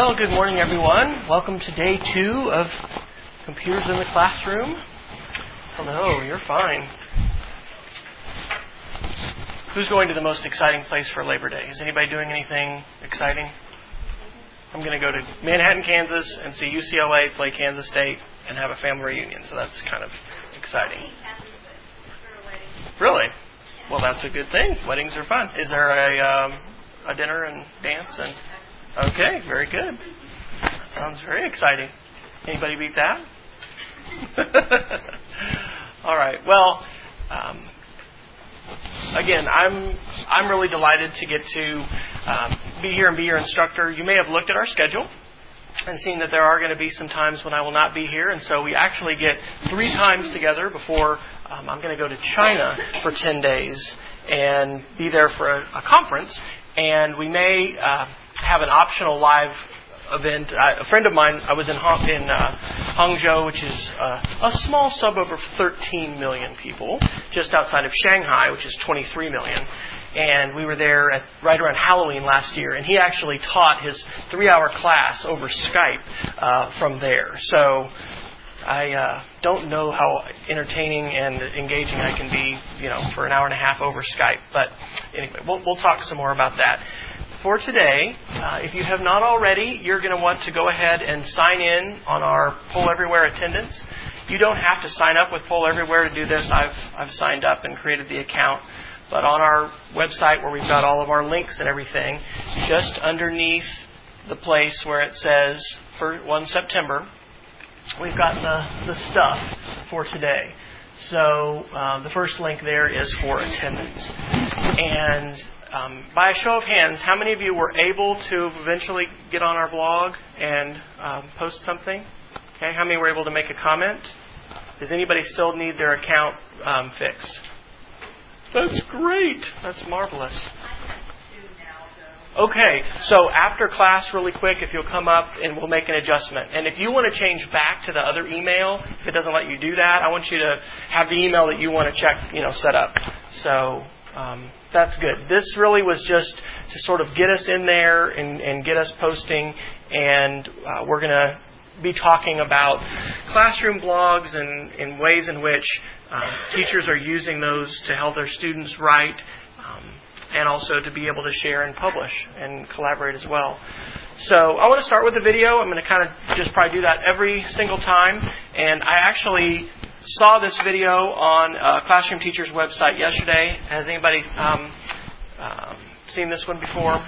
Well, good morning, everyone. Welcome to day two of Computers in the Classroom. Hello, you're fine. Who's going to the most exciting place for Labor Day? Is anybody doing anything exciting? I'm going to go to Manhattan, Kansas, and see UCLA play Kansas State and have a family reunion. So that's kind of exciting. Really? Well, that's a good thing. Weddings are fun. Is there a um, a dinner and dance and? Okay, very good. Sounds very exciting. Anybody beat that? All right. Well, um, again, I'm I'm really delighted to get to um, be here and be your instructor. You may have looked at our schedule and seen that there are going to be some times when I will not be here, and so we actually get three times together before um, I'm going to go to China for 10 days and be there for a, a conference, and we may uh, have an optional live event. I, a friend of mine, I was in Hong, in uh, Hangzhou, which is uh, a small suburb of 13 million people, just outside of Shanghai, which is 23 million. And we were there at, right around Halloween last year, and he actually taught his three-hour class over Skype uh, from there. So I uh, don't know how entertaining and engaging I can be, you know, for an hour and a half over Skype. But anyway, we'll, we'll talk some more about that for today, uh, if you have not already, you're going to want to go ahead and sign in on our Poll Everywhere attendance. You don't have to sign up with Poll Everywhere to do this. I've, I've signed up and created the account. But on our website where we've got all of our links and everything, just underneath the place where it says for 1 September, we've got the, the stuff for today. So um, the first link there is for attendance. And um, by a show of hands, how many of you were able to eventually get on our blog and um, post something? Okay, how many were able to make a comment? Does anybody still need their account um, fixed? That's great. That's marvelous. Okay, so after class, really quick, if you'll come up and we'll make an adjustment. And if you want to change back to the other email, if it doesn't let you do that, I want you to have the email that you want to check, you know, set up. So um, that's good. This really was just to sort of get us in there and, and get us posting, and uh, we're going to be talking about classroom blogs and, and ways in which uh, teachers are using those to help their students write um, and also to be able to share and publish and collaborate as well. So I want to start with the video. I'm going to kind of just probably do that every single time. And I actually saw this video on a Classroom Teacher's website yesterday. Has anybody um, um, seen this one before?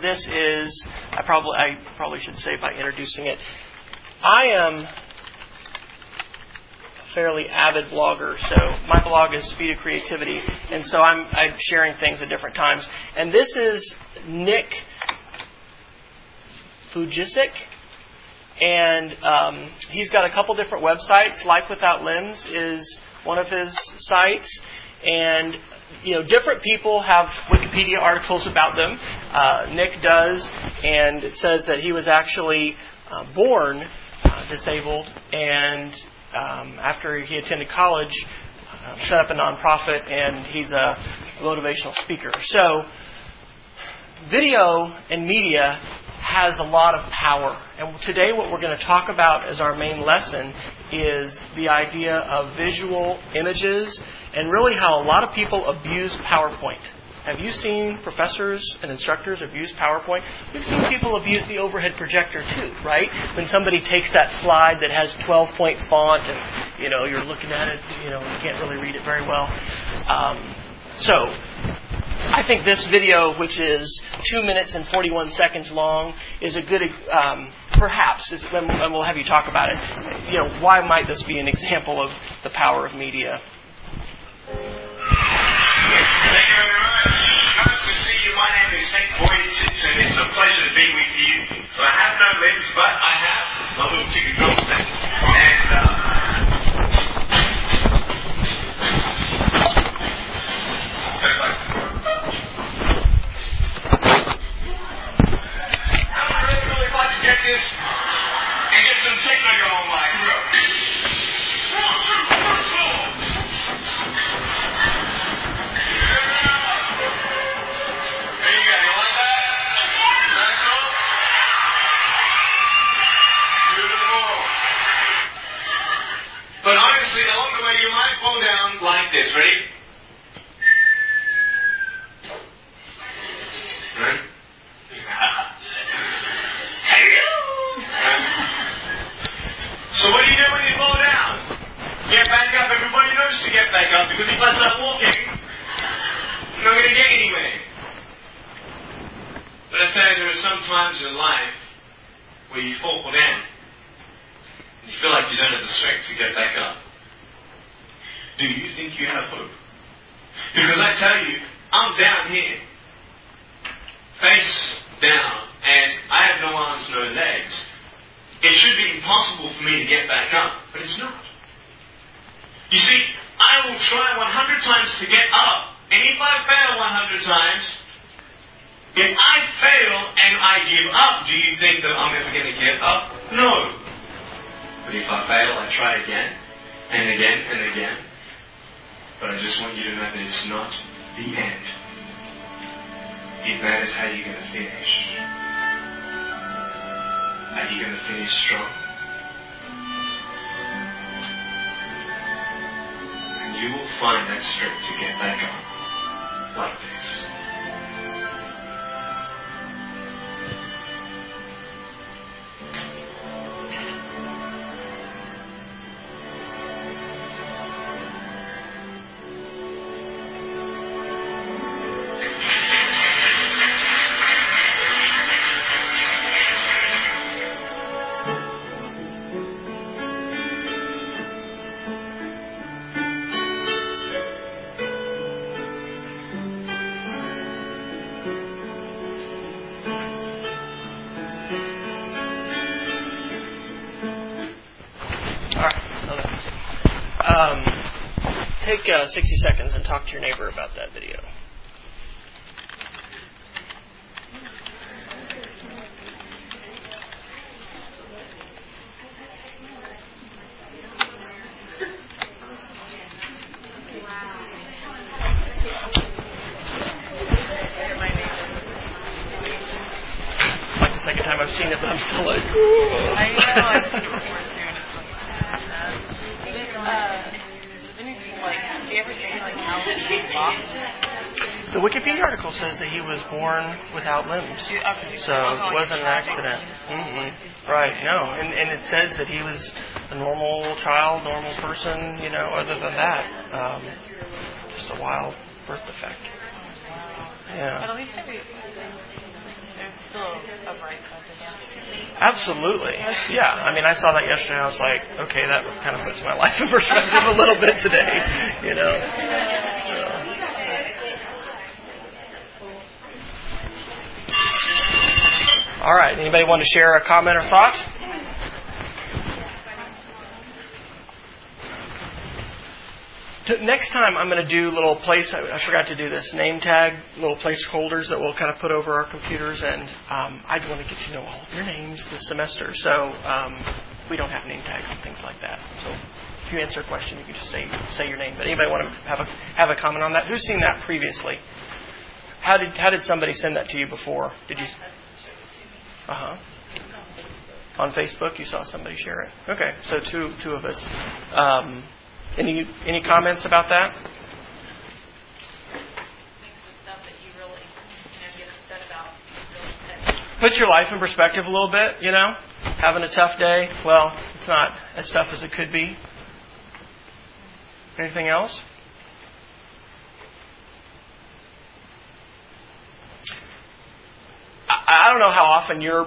This is I probably I probably should say by introducing it. I am a fairly avid blogger, so my blog is Speed of Creativity, and so I'm, I'm sharing things at different times. And this is Nick Vujicic and um, he's got a couple different websites. Life Without Limbs is one of his sites, and you know, different people have Wikipedia articles about them. Uh, Nick does, and it says that he was actually uh, born uh, disabled, and um, after he attended college, uh, set up a nonprofit, and he's a motivational speaker. So, video and media has a lot of power. And today, what we're going to talk about as our main lesson is the idea of visual images and really how a lot of people abuse PowerPoint. Have you seen professors and instructors abuse PowerPoint? We've seen people abuse the overhead projector too, right? When somebody takes that slide that has 12 point font and, you know, you're looking at it, you know, you can't really read it very well. Um, so, I think this video, which is two minutes and 41 seconds long, is a good, um, perhaps, is, and we'll have you talk about it. You know, why might this be an example of the power of media? Thank you very much. Nice to see you. My name is Hank and it's a pleasure to be with you. So I have no but I have a little chicken. And, uh, get some uh, 60 seconds and talk to your neighbor about that video. Like the second time I've seen it, but I'm still like, I know, I've seen it before too, and it's like, uh, uh, anything like, ever say like how he walked? The Wikipedia article says that he was born without limbs. So it wasn't an accident. Mm-mm. Right, no. And, and it says that he was a normal child, normal person, you know, other than that. Um, just a wild birth defect. Yeah. Absolutely. Yeah. I mean, I saw that yesterday. I was like, okay, that kind of puts my life in perspective a little bit today, you know. So. All right. Anybody want to share a comment or thought? To, next time, I'm going to do little place. I, I forgot to do this name tag, little placeholders that we'll kind of put over our computers, and um, I'd want to get to know all of your names this semester. So um, we don't have name tags and things like that. So if you answer a question, you can just say say your name. But anybody want to have a have a comment on that? Who's seen that previously? How did how did somebody send that to you before? Did you? Uh huh. On Facebook, you saw somebody share it. Okay, so two two of us. Um, any any comments about that? Put your life in perspective a little bit. You know, having a tough day. Well, it's not as tough as it could be. Anything else? I, I don't know how often you're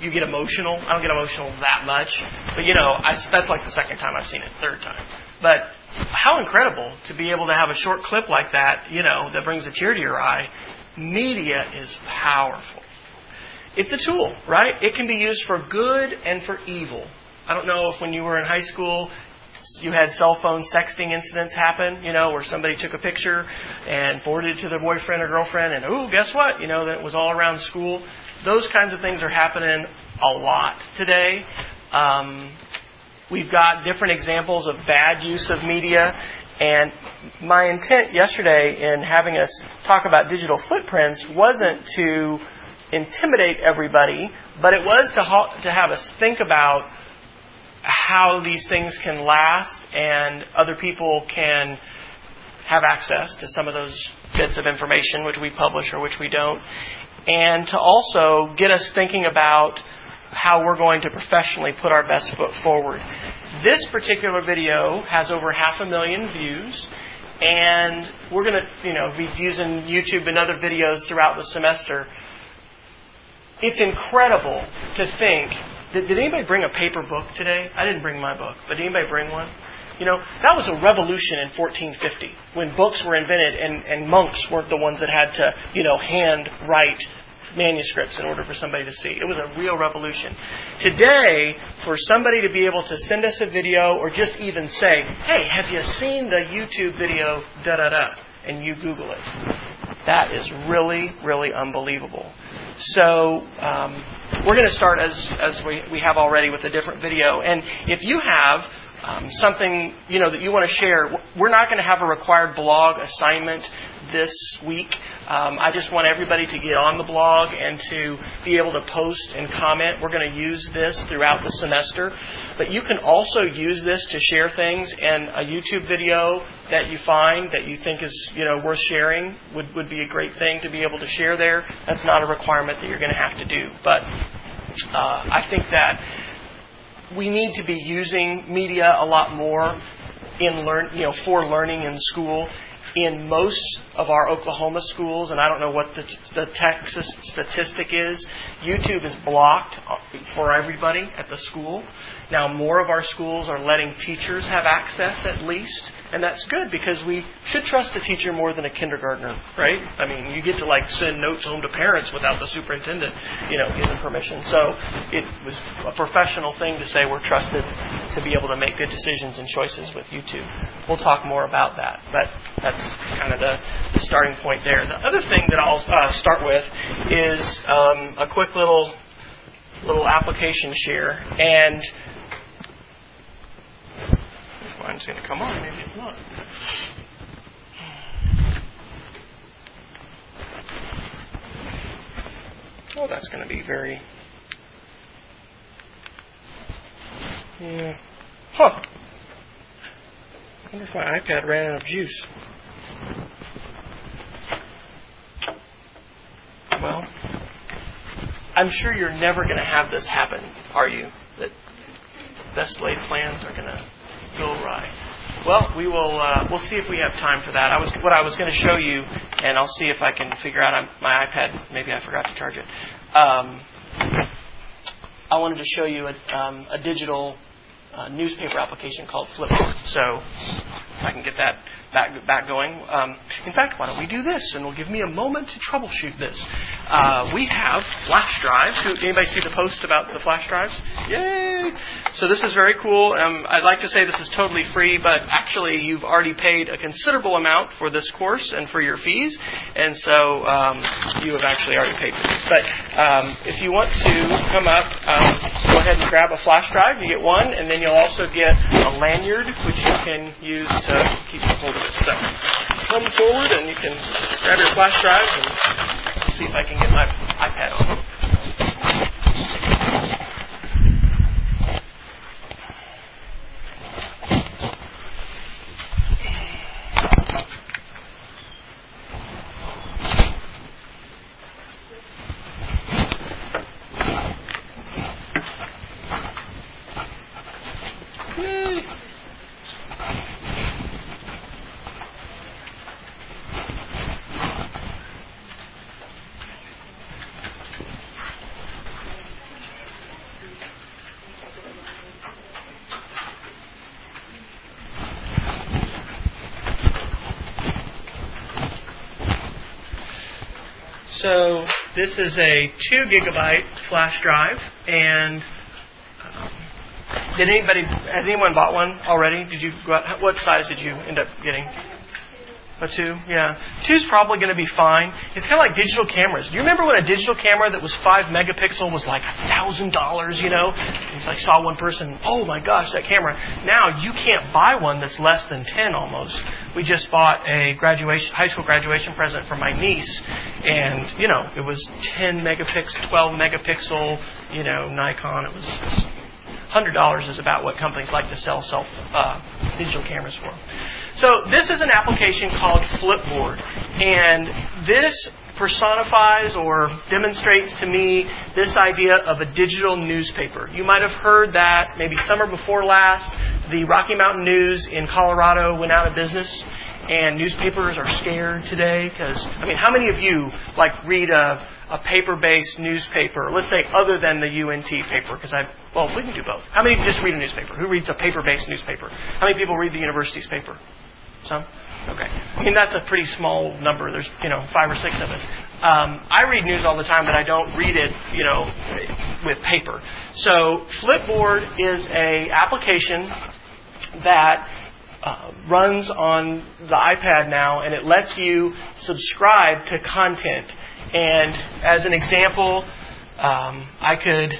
you get emotional. I don't get emotional that much, but you know, I, that's like the second time I've seen it, third time. But how incredible to be able to have a short clip like that, you know, that brings a tear to your eye. Media is powerful. It's a tool, right? It can be used for good and for evil. I don't know if when you were in high school you had cell phone sexting incidents happen, you know, where somebody took a picture and forwarded it to their boyfriend or girlfriend, and oh, guess what? You know, that it was all around school. Those kinds of things are happening a lot today. Um, we've got different examples of bad use of media, and my intent yesterday in having us talk about digital footprints wasn't to intimidate everybody, but it was to ha- to have us think about how these things can last and other people can have access to some of those bits of information which we publish or which we don't, and to also get us thinking about how we're going to professionally put our best foot forward. This particular video has over half a million views, and we're going to, you know, be using YouTube and other videos throughout the semester. it's incredible to think. Did, did anybody bring a paper book today? I didn't bring my book, but did anybody bring one? You know, that was a revolution in 1450 when books were invented and, and monks weren't the ones that had to, you know, hand write manuscripts in order for somebody to see. It was a real revolution. Today, for somebody to be able to send us a video or just even say, hey, have you seen the YouTube video, da da da, and you Google it. That is really, really unbelievable. So um, we're going to start as, as we, we have already with a different video. And if you have um, something you know that you want to share, we're not going to have a required blog assignment this week. Um, I just want everybody to get on the blog and to be able to post and comment. We're going to use this throughout the semester. But you can also use this to share things, and a YouTube video that you find that you think is you know worth sharing would, would be a great thing to be able to share there. That's not a requirement that you're going to have to do. But uh, I think that we need to be using media a lot more in learn, you know, for learning in school in most of our Oklahoma schools, and I don't know what the, the Texas statistic is, YouTube is blocked uh, for everybody at the school. Now, more of our schools are letting teachers have access at least, and that's good because we should trust a teacher more than a kindergartner, right? I mean, you get to like send notes home to parents without the superintendent, you know, giving permission. So it was a professional thing to say we're trusted to be able to make good decisions and choices with YouTube. We'll talk more about that, but that's kind of the, the starting point there. The other thing that I'll uh, start with is um, a quick little little application share and mine's going to come on. Maybe it's not. Oh, that's going to be very. Yeah. Huh. I wonder if my iPad ran out of juice. Well, I'm sure you're never going to have this happen, are you? That best laid plans are going to go right. Well, we will. Uh, we'll see if we have time for that. I was what I was going to show you, and I'll see if I can figure out on my iPad. Maybe I forgot to charge it. Um, I wanted to show you a, um, a digital uh, newspaper application called Flipboard. So I can get that back, going. Um, in fact, why don't we do this, and it'll give me a moment to troubleshoot this. Uh, we have flash drives. Anybody see the post about the flash drives? Yay! So this is very cool. Um, I'd like to say this is totally free, but actually you've already paid a considerable amount for this course and for your fees, and so um, you have actually already paid for this. But um, if you want to come up, um, go ahead and grab a flash drive. You get one, and then you'll also get a lanyard, which you can use to keep hold of it. So come forward, and you can grab your flash drive and see if I can get my iPad on. This is a two gigabyte flash drive, and um, did anybody has anyone bought one already? Did you what size did you end up getting? A two, yeah. Two's probably going to be fine. It's kind of like digital cameras. Do you remember when a digital camera that was five megapixel was like a thousand dollars? You know, it's like saw one person. Oh my gosh, that camera! Now you can't buy one that's less than ten almost. We just bought a graduation, high school graduation present for my niece, and you know, it was ten megapixel, twelve megapixel. You know, Nikon. It was hundred dollars is about what companies like to sell self uh, digital cameras for. So this is an application called Flipboard, and this personifies or demonstrates to me this idea of a digital newspaper. You might have heard that maybe summer before last, the Rocky Mountain News in Colorado went out of business and newspapers are scared today because I mean, how many of you like read a a paper-based newspaper? Let's say other than the UNT paper, because I well, we can do both. How many of you just read a newspaper? Who reads a paper-based newspaper? How many people read the university's paper? Some. Okay. I mean, that's a pretty small number. There's, you know, five or six of us. Um, I read news all the time, but I don't read it, you know, with paper. So Flipboard is a application that uh, runs on the iPad now, and it lets you subscribe to content. And as an example, um, I could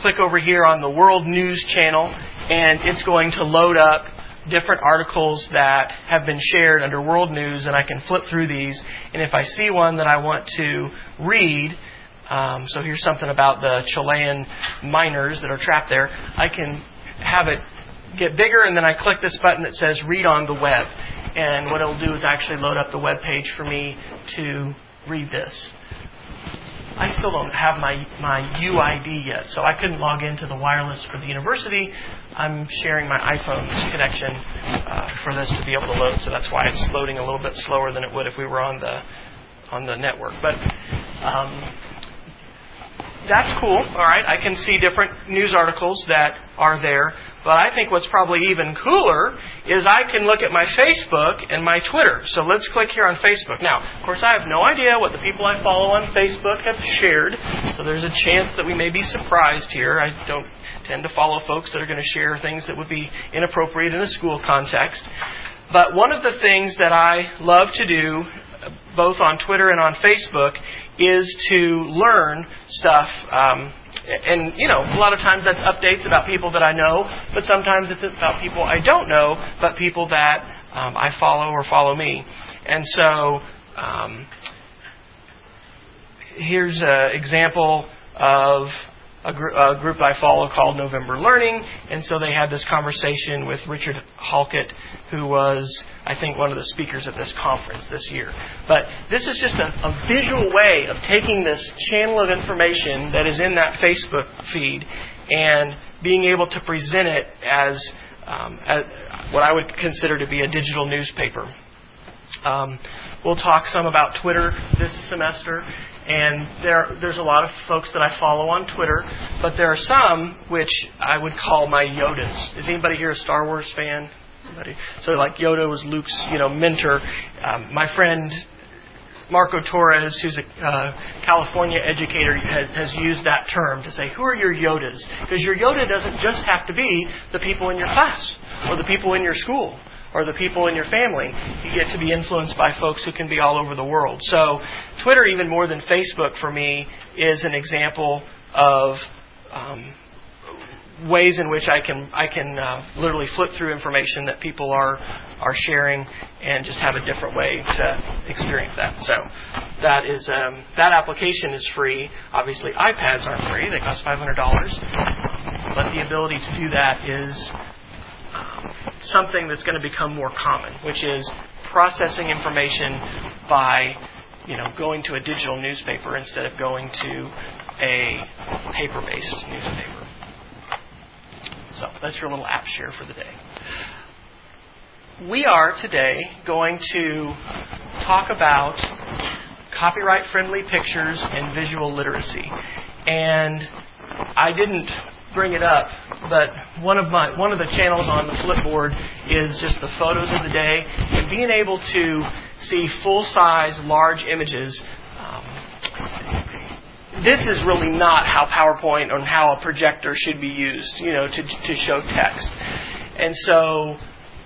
click over here on the World News channel, and it's going to load up different articles that have been shared under World News, and I can flip through these. And if I see one that I want to read, um, so here's something about the Chilean miners that are trapped there, I can have it get bigger, and then I click this button that says Read on the Web. And what it'll do is actually load up the web page for me to read this. I still don't have my, my UID yet, so I couldn't log into the wireless for the university. I'm sharing my iPhone's connection uh, for this to be able to load, so that's why it's loading a little bit slower than it would if we were on the on the network. But um, that's cool. All right, I can see different news articles that are there. But I think what's probably even cooler is I can look at my Facebook and my Twitter. So let's click here on Facebook. Now, of course, I have no idea what the people I follow on Facebook have shared. So there's a chance that we may be surprised here. I don't tend to follow folks that are going to share things that would be inappropriate in a school context. But one of the things that I love to do, both on Twitter and on Facebook, is to learn stuff. Um, and you know, a lot of times that's updates about people that I know, but sometimes it's about people I don't know, but people that um, I follow or follow me. And so um, here's an example of a, gr- a, group I follow called November Learning, and so they had this conversation with Richard Halkett, who was, I think, one of the speakers at this conference this year. But this is just a, a visual way of taking this channel of information that is in that Facebook feed and being able to present it as, um, as what I would consider to be a digital newspaper. Um, we'll talk some about Twitter this semester, and there, there's a lot of folks that I follow on Twitter, but there are some which I would call my Yodas. Is anybody here a Star Wars fan? Anybody? So like Yoda was Luke's, you know, mentor. Um, my friend Marco Torres, who's a uh, California educator, has, has, used that term to say, who are your Yodas? Because your Yoda doesn't just have to be the people in your class or the people in your school or the people in your family. You get to be influenced by folks who can be all over the world. So, Twitter, even more than Facebook for me, is an example of um, ways in which I can I can uh, literally flip through information that people are are sharing and just have a different way to experience that. So that is um, that application is free. Obviously, iPads aren't free; they cost five hundred dollars. But the ability to do that is something that's going to become more common, which is processing information by you know going to a digital newspaper instead of going to a paper-based newspaper. So that's your little app share for the day. We are today going to talk about copyright friendly pictures and visual literacy. And I didn't bring it up, but one of my one of the channels on the Flipboard is just the photos of the day and being able to see full size, large images. Um, this is really not how PowerPoint or how a projector should be used, you know, to to show text. And so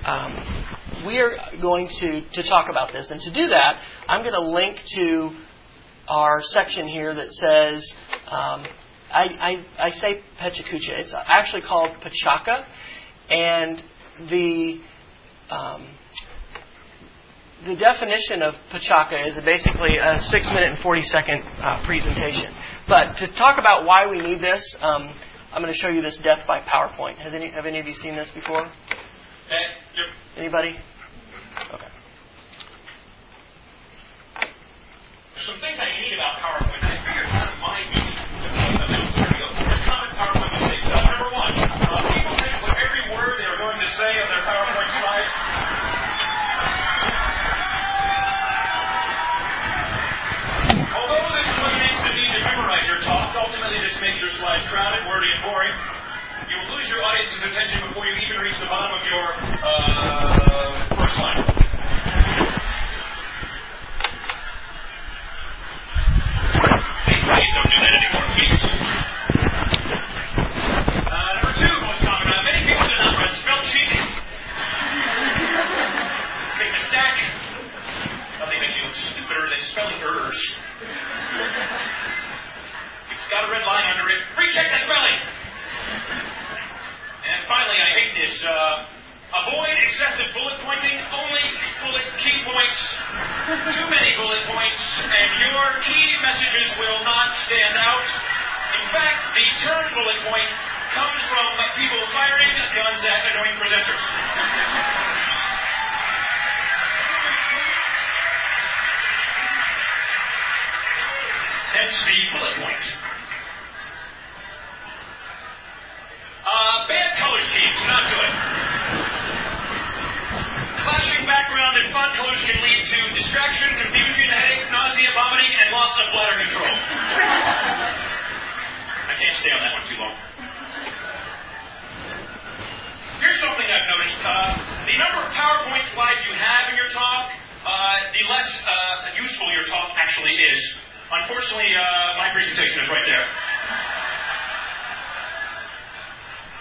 um, we are going to to talk about this, and to do that, I'm going to link to our section here that says um, I, I, I say Pechakucha. It's actually called Pachaca, and the um, the definition of Pachaca is basically a six minute and 40 second uh, presentation. But to talk about why we need this, um, I'm going to show you this death by PowerPoint. Has any, have any of you seen this before? Anybody? Okay. Some things I hate about PowerPoint. Crowded, wordy, and boring, you will lose your audience's attention before you even reach the bottom of your uh, excessive bullet pointing. Only bullet key points. Too many bullet points, and your key messages will not stand out. In fact, the term bullet point comes from people firing guns at annoying presenters. Hence the bullet point. Uh, bad color schemes, not good. Clashing background and font colors can lead to distraction, confusion, headache, nausea, vomiting, and loss of bladder control. I can't stay on that one too long. Here's something I've noticed. Uh, the number of PowerPoint slides you have in your talk, uh, the less uh, useful your talk actually is. Unfortunately, uh, my presentation is right there.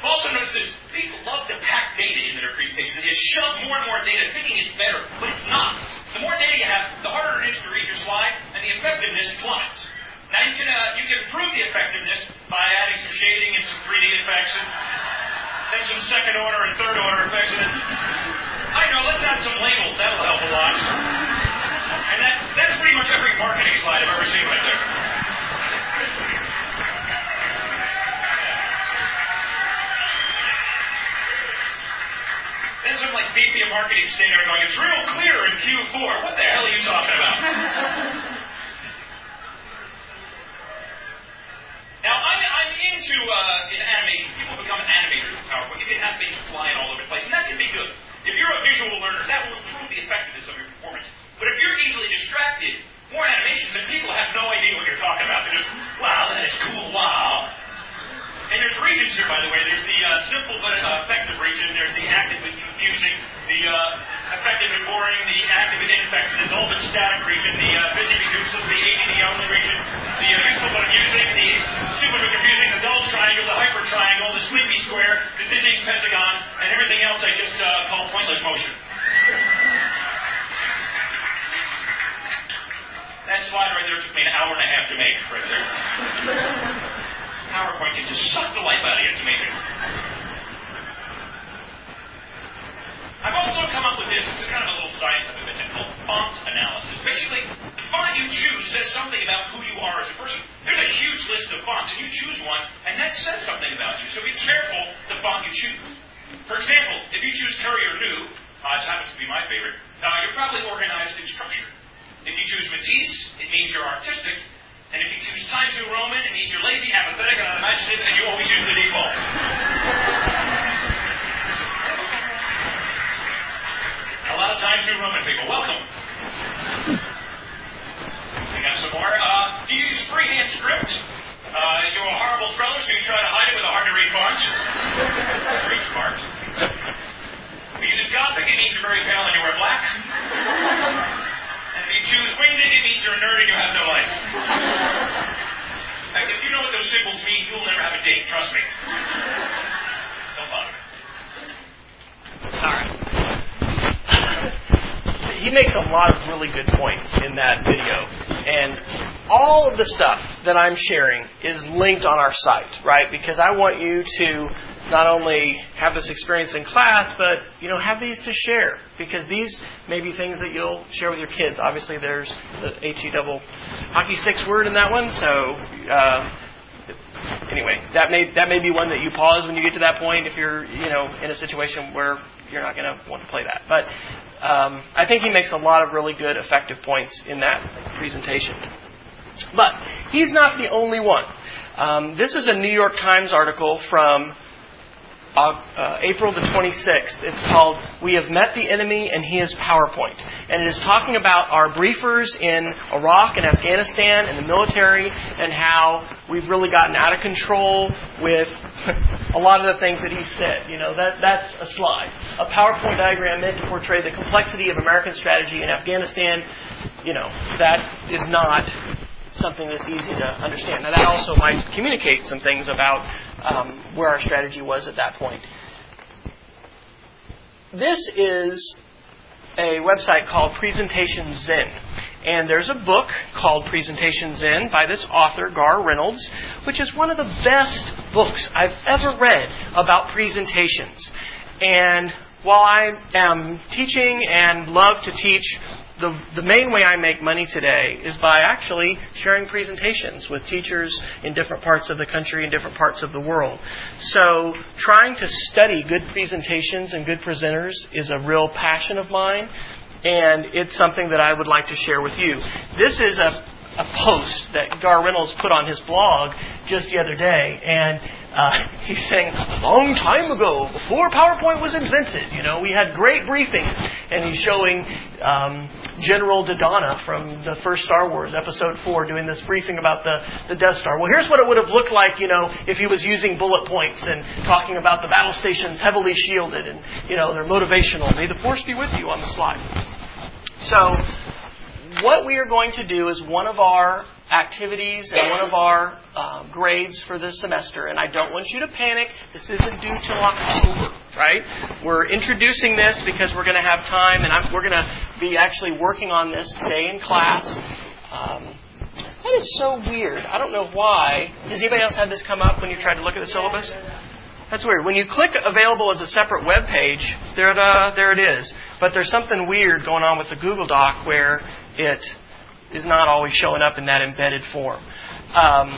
I've also noticed this. People love to pack data into their presentation. They shove more and more data, thinking it's better, but it's not. The more data you have, the harder it is to read your slide, and the effectiveness plummets. Now you can uh, you can improve the effectiveness by adding some shading and some 3D effects, and then some second order and third order effects. And I know, let's add some labels. That'll help a lot. And that, that's pretty much every marketing slide I've ever seen right there. VP of marketing there going, it's real clear in Q4. What the hell are you talking about? now, I'm, I'm into uh, in animation. People become animators in PowerPoint. You can have things flying all over the place, and that can be good. If you're a visual learner, that will improve the effectiveness of your performance. But if you're easily distracted, more animations and people have no idea what you're talking about. They're just, wow, that is cool, wow. And there's regions here, by the way. There's the uh, simple but uh, effective region. There's the active and confusing, the uh, effective and boring, the active and ineffective, the dull but static region, the uh, busy useless, the ADD only region, the uh, useful but amusing, the stupid but confusing, the dull triangle, the hyper triangle, the sleepy square, the dizzying pentagon, and everything else I just uh, call pointless motion. That slide right there took me an hour and a half to make, right there. PowerPoint can just suck the life out of you. It's amazing. I've also come up with this. It's a kind of a little science I've invented called font analysis. Basically, the font you choose says something about who you are as a person. There's a huge list of fonts, and you choose one, and that says something about you. So be careful the font you choose. For example, if you choose Courier New, uh, this happens to be my favorite, uh, you're probably organized in structure. If you choose Matisse, it means you're artistic. And if you choose Times New Roman, it means you're lazy, apathetic, and unimaginative, and you always use the default. A lot of Times New Roman people, welcome. We got some more. Uh, do you use freehand script? Uh, you're a horrible speller, so you try to hide it with a hard-to-read font. Smart. If you use Gothic, it means you're very pale and you wear black. If you choose winged, it means you're a nerd and you have no life. In fact, if you know what those symbols mean, you'll never have a date. Trust me. Don't bother. All right. He makes a lot of really good points in that video. And all of the stuff that I'm sharing is linked on our site, right? Because I want you to not only have this experience in class, but you know, have these to share. Because these may be things that you'll share with your kids. Obviously, there's the HE double hockey six word in that one, so uh, anyway, that may that may be one that you pause when you get to that point if you're you know in a situation where you're not going to want to play that. But um, I think he makes a lot of really good, effective points in that presentation. But he's not the only one. Um, this is a New York Times article from uh, April the 26th. It's called We Have Met the Enemy and He is PowerPoint. And it is talking about our briefers in Iraq and Afghanistan and the military and how we've really gotten out of control with a lot of the things that he said. You know, that, that's a slide. A PowerPoint diagram meant to portray the complexity of American strategy in Afghanistan. You know, that is not something that's easy to understand. Now, that also might communicate some things about um, where our strategy was at that point. This is a website called Presentation Zen. And there's a book called Presentation Zen by this author, Garr Reynolds, which is one of the best books I've ever read about presentations. And while I am teaching and love to teach the, the main way I make money today is by actually sharing presentations with teachers in different parts of the country and different parts of the world. So, trying to study good presentations and good presenters is a real passion of mine, and it's something that I would like to share with you. This is a, a post that Garr Reynolds put on his blog just the other day, and uh, he's saying, a long time ago, before PowerPoint was invented, you know, we had great briefings. And he's showing um, General Dodonna from the first Star Wars, Episode 4, doing this briefing about the, the Death Star. Well, here's what it would have looked like, you know, if he was using bullet points and talking about the battle stations heavily shielded and, you know, they're motivational. May the Force be with you on the slide. So, what we are going to do is one of our activities and one of our uh, grades for this semester. And I don't want you to panic. This isn't due till October, right? We're introducing this because we're going to have time, and I'm, we're going to be actually working on this today in class. Um, that is so weird. I don't know why. Does anybody else have this come up when you tried to look at the syllabus? That's weird. When you click available as a separate web page, there, uh, there it is. But there's something weird going on with the Google Doc where it is not always showing up in that embedded form. Um,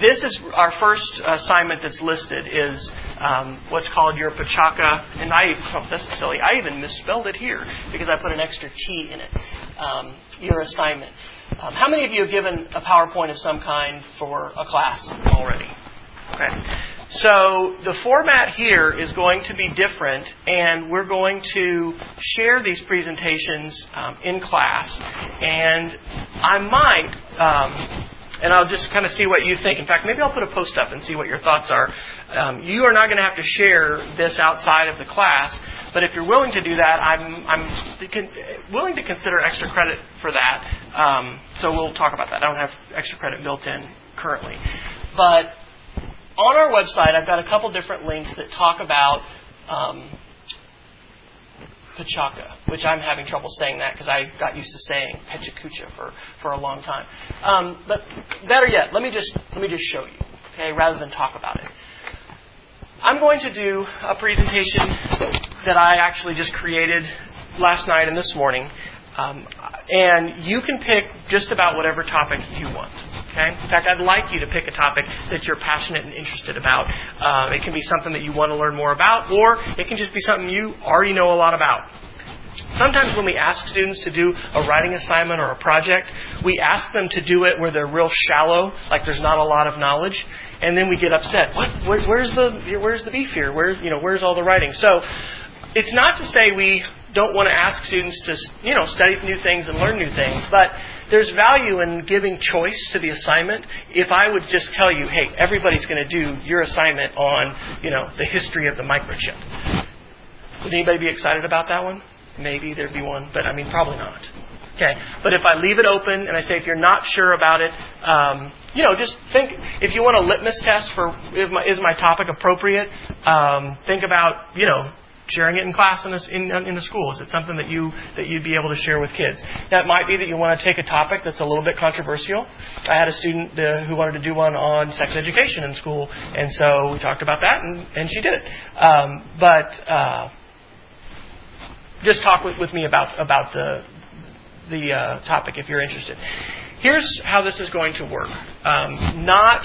this is our first assignment that's listed is um, what's called your Pachaka, and I oh, that's silly. I even misspelled it here because I put an extra T in it. Um, your assignment. Um, how many of you have given a PowerPoint of some kind for a class already? Okay. So the format here is going to be different, and we're going to share these presentations um, in class. And I might, um, and I'll just kind of see what you think. In fact, maybe I'll put a post up and see what your thoughts are. Um, you are not going to have to share this outside of the class, but if you're willing to do that, I'm, I'm willing to consider extra credit for that. Um, so we'll talk about that. I don't have extra credit built in currently. But on our website, I've got a couple different links that talk about um, Pachaka, which I'm having trouble saying that because I got used to saying Pechakucha for, for a long time. Um, but better yet, let me just let me just show you, okay, rather than talk about it. I'm going to do a presentation that I actually just created last night and this morning um, and you can pick just about whatever topic you want. Okay? In fact, I'd like you to pick a topic that you're passionate and interested about. Uh, it can be something that you want to learn more about, or it can just be something you already know a lot about. Sometimes when we ask students to do a writing assignment or a project, we ask them to do it where they're real shallow, like there's not a lot of knowledge, and then we get upset. What? Where, where's the where's the beef here? Where's you know where's all the writing? So it's not to say we don't want to ask students to, you know, study new things and learn new things. But there's value in giving choice to the assignment. If I would just tell you, hey, everybody's going to do your assignment on, you know, the history of the microchip. Would anybody be excited about that one? Maybe there'd be one, but I mean, probably not. Okay, but if I leave it open and I say if you're not sure about it, um, you know, just think if you want a litmus test for my is my topic appropriate. Um, think about you know sharing it in class in a, in, in school? Is it something that you that you'd be able to share with kids? That might be that you want to take a topic that's a little bit controversial. I had a student uh, who wanted to do one on sex education in school, and so we talked about that, and, and she did it. Um, but uh, just talk with, with me about about the the uh, topic if you're interested. Here's how this is going to work. Um, not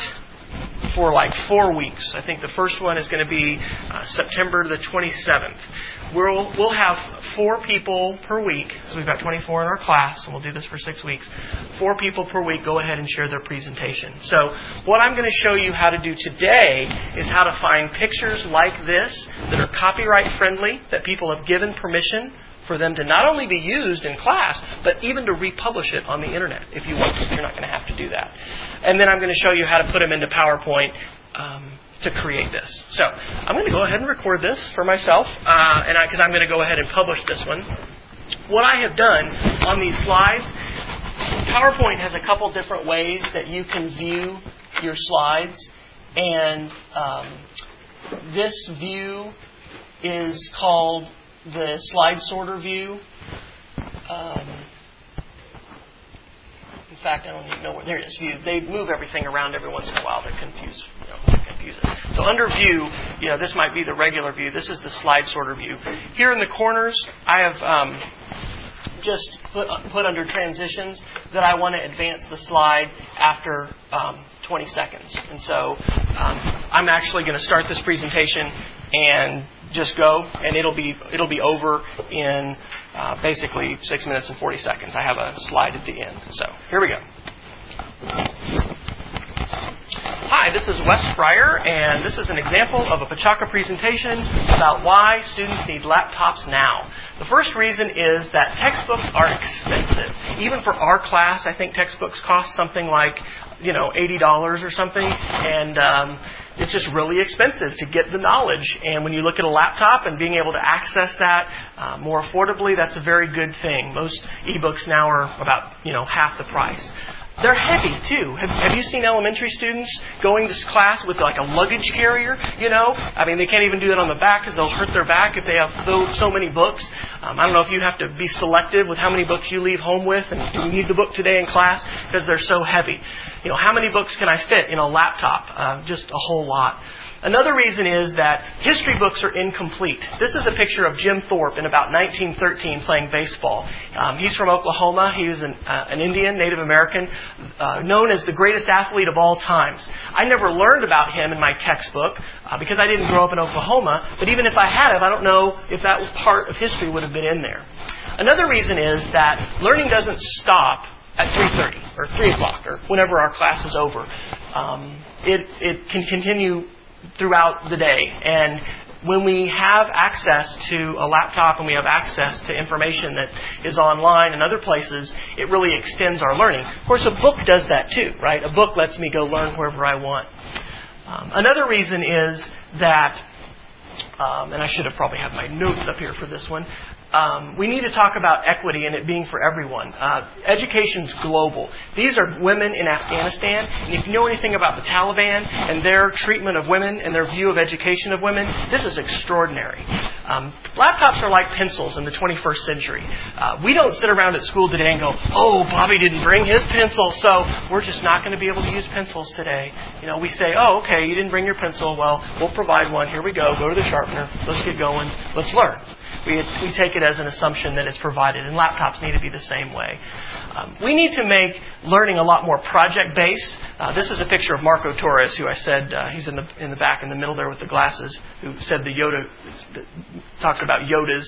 for like four weeks. I think the first one is going to be uh, September the 27th. We'll, we'll have four people per week, so we've got 24 in our class, and we'll do this for six weeks. Four people per week go ahead and share their presentation. So, what I'm going to show you how to do today is how to find pictures like this that are copyright friendly, that people have given permission for them to not only be used in class, but even to republish it on the internet if you want to. You're not going to have to do that. And then I'm going to show you how to put them into PowerPoint. Um, to create this. So I'm going to go ahead and record this for myself, uh, and because I'm going to go ahead and publish this one. What I have done on these slides, PowerPoint has a couple different ways that you can view your slides, and um, this view is called the slide sorter view. Um, fact, I don't even know where there is. View. They move everything around every once in a while to confuse, you know, confuse it. So under view, you know, this might be the regular view. This is the slide sorter view. Here in the corners, I have um, just put put under transitions that I want to advance the slide after um, 20 seconds. And so um, I'm actually going to start this presentation and just go, and it'll be it'll be over in uh, basically six minutes and 40 seconds. I have a slide at the end. So here we go. Hi, this is Wes Fryer, and this is an example of a Pechakucha presentation about why students need laptops now. The first reason is that textbooks are expensive. Even for our class, I think textbooks cost something like, you know, $80 or something, and um, it's just really expensive to get the knowledge. And when you look at a laptop and being able to access that uh, more affordably, that's a very good thing. Most ebooks now are about, you know, half the price. They're heavy too. Have, have you seen elementary students going to class with like a luggage carrier? You know, I mean, they can't even do that on the back because they'll hurt their back if they have so many books. Um, I don't know if you have to be selective with how many books you leave home with, and you need the book today in class because they're so heavy. You know, how many books can I fit in a laptop? Uh, just a whole lot. Another reason is that history books are incomplete. This is a picture of Jim Thorpe in about 1913 playing baseball. Um, he's from Oklahoma. He was an, uh, an Indian, Native American, uh, known as the greatest athlete of all times. I never learned about him in my textbook uh, because I didn't grow up in Oklahoma, but even if I had I don't know if that part of history would have been in there. Another reason is that learning doesn't stop at 3.30 or 3 o'clock or whenever our class is over. Um, it, it can continue throughout the day. And when we have access to a laptop and we have access to information that is online and other places, it really extends our learning. Of course, a book does that too, right? A book lets me go learn wherever I want. Um, another reason is that, um, and I should have probably had my notes up here for this one. Um, we need to talk about equity and it being for everyone. Uh, education's global. These are women in Afghanistan, and if you know anything about the Taliban and their treatment of women and their view of education of women, this is extraordinary. Um, laptops are like pencils in the 21st century. Uh, we don't sit around at school today and go, "Oh, Bobby didn't bring his pencil, so we're just not going to be able to use pencils today." You know, we say, "Oh, okay, you didn't bring your pencil. Well, we'll provide one. Here we go. Go to the sharpener. Let's get going. Let's learn." We, we take it as an assumption that it's provided, and laptops need to be the same way. Um, we need to make learning a lot more project based. Uh, this is a picture of Marco Torres, who I said uh, he's in the in the back in the middle there with the glasses, who said the Yoda talks about Yodas.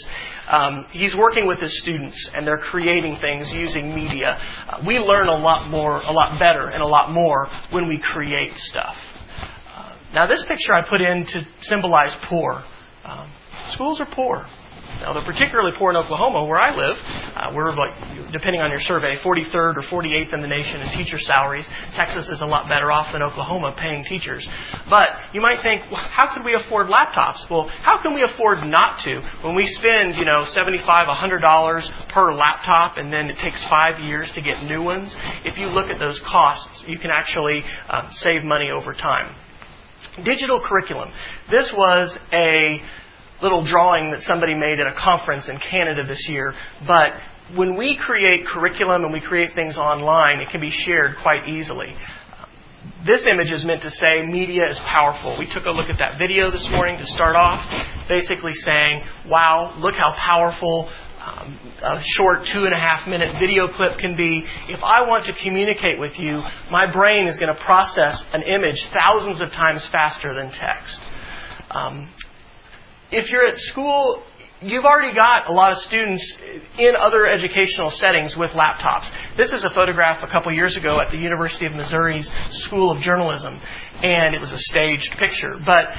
Um, he's working with his students, and they're creating things using media. Uh, we learn a lot more, a lot better, and a lot more when we create stuff. Uh, now, this picture I put in to symbolize poor. Um, schools are poor. Now, they're particularly poor in Oklahoma, where I live. Uh, we're like, depending on your survey, 43rd or 48th in the nation in teacher salaries. Texas is a lot better off than Oklahoma paying teachers. But you might think, well, how could we afford laptops? Well, how can we afford not to when we spend, you know, 75, 100 dollars per laptop, and then it takes five years to get new ones? If you look at those costs, you can actually uh, save money over time. Digital curriculum. This was a little drawing that somebody made at a conference in Canada this year, but when we create curriculum and we create things online, it can be shared quite easily. This image is meant to say media is powerful. We took a look at that video this morning to start off, basically saying, wow, look how powerful um, a short two and a half minute video clip can be. If I want to communicate with you, my brain is going to process an image thousands of times faster than text. Um, if you're at school, you've already got a lot of students in other educational settings with laptops. This is a photograph a couple years ago at the University of Missouri's School of Journalism, and it was a staged picture. But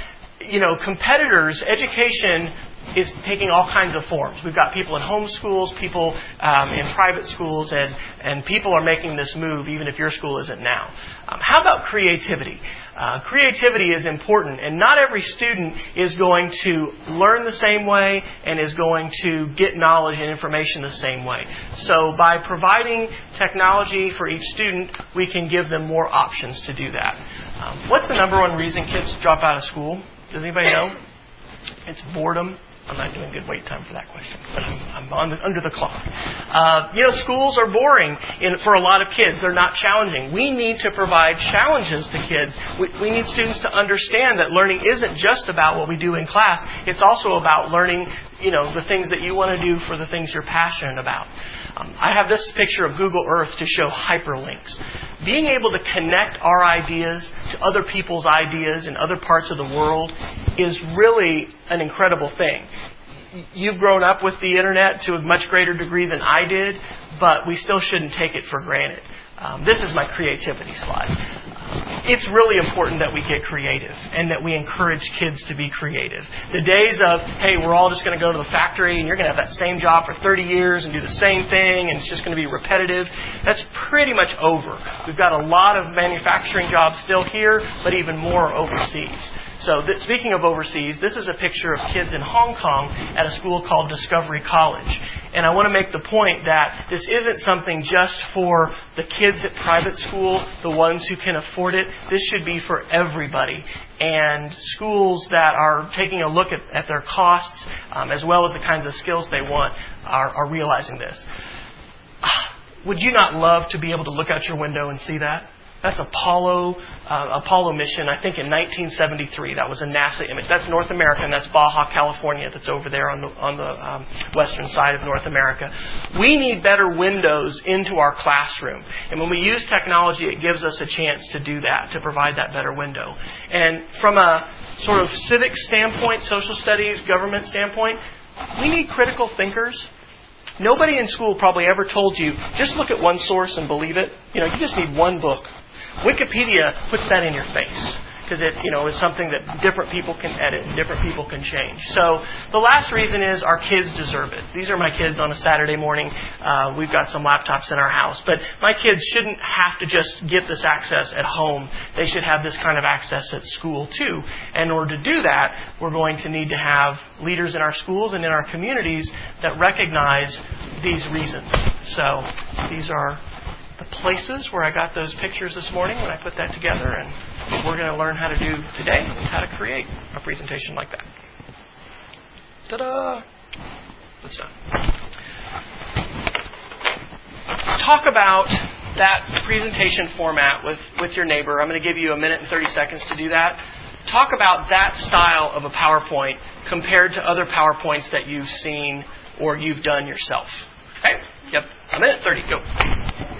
you know, competitors, education is taking all kinds of forms. We've got people in home schools, people um, in private schools, and, and people are making this move even if your school isn't now. Um, how about creativity? Uh, creativity is important, and not every student is going to learn the same way and is going to get knowledge and information the same way. So, by providing technology for each student, we can give them more options to do that. Um, what's the number one reason kids drop out of school? Does anybody know? It's boredom I'm not doing good wait time for that question, but I'm, I'm the, under the clock. Uh, you know, schools are boring in, for a lot of kids. They're not challenging. We need to provide challenges to kids. We, we need students to understand that learning isn't just about what we do in class. It's also about learning, you know, the things that you want to do for the things you're passionate about. Um, I have this picture of Google Earth to show hyperlinks. Being able to connect our ideas to other people's ideas in other parts of the world is really an incredible thing you've grown up with the internet to a much greater degree than I did, but we still shouldn't take it for granted. Um, this is my creativity slide. It's really important that we get creative and that we encourage kids to be creative. The days of, hey, we're all just going to go to the factory and you're going to have that same job for 30 years and do the same thing and it's just going to be repetitive, that's pretty much over. We've got a lot of manufacturing jobs still here, but even more overseas. So, th- speaking of overseas, this is a picture of kids in Hong Kong at a school called Discovery College. And I want to make the point that this isn't something just for the kids at private school, the ones who can afford it. This should be for everybody. And schools that are taking a look at, at their costs, um, as well as the kinds of skills they want, are, are realizing this. Would you not love to be able to look out your window and see that? That's Apollo, uh, Apollo mission, I think in 1973. That was a NASA image. That's North America, and that's Baja, California, that's over there on the, on the um, western side of North America. We need better windows into our classroom. And when we use technology, it gives us a chance to do that, to provide that better window. And from a sort of civic standpoint, social studies, government standpoint, we need critical thinkers. Nobody in school probably ever told you, just look at one source and believe it. You know, you just need one book Wikipedia puts that in your face because it you know is something that different people can edit different people can change. So the last reason is our kids deserve it. These are my kids on a Saturday morning. Uh, we've got some laptops in our house, but my kids shouldn't have to just get this access at home. They should have this kind of access at school too. And in order to do that, we're going to need to have leaders in our schools and in our communities that recognize these reasons. So these are the places where I got those pictures this morning when I put that together, and we're going to learn how to do today is how to create a presentation like that. Ta-da! That's done. Talk about that presentation format with, with your neighbor. I'm going to give you a minute and 30 seconds to do that. Talk about that style of a PowerPoint compared to other PowerPoints that you've seen or you've done yourself. Okay? Yep. A minute 30. Go.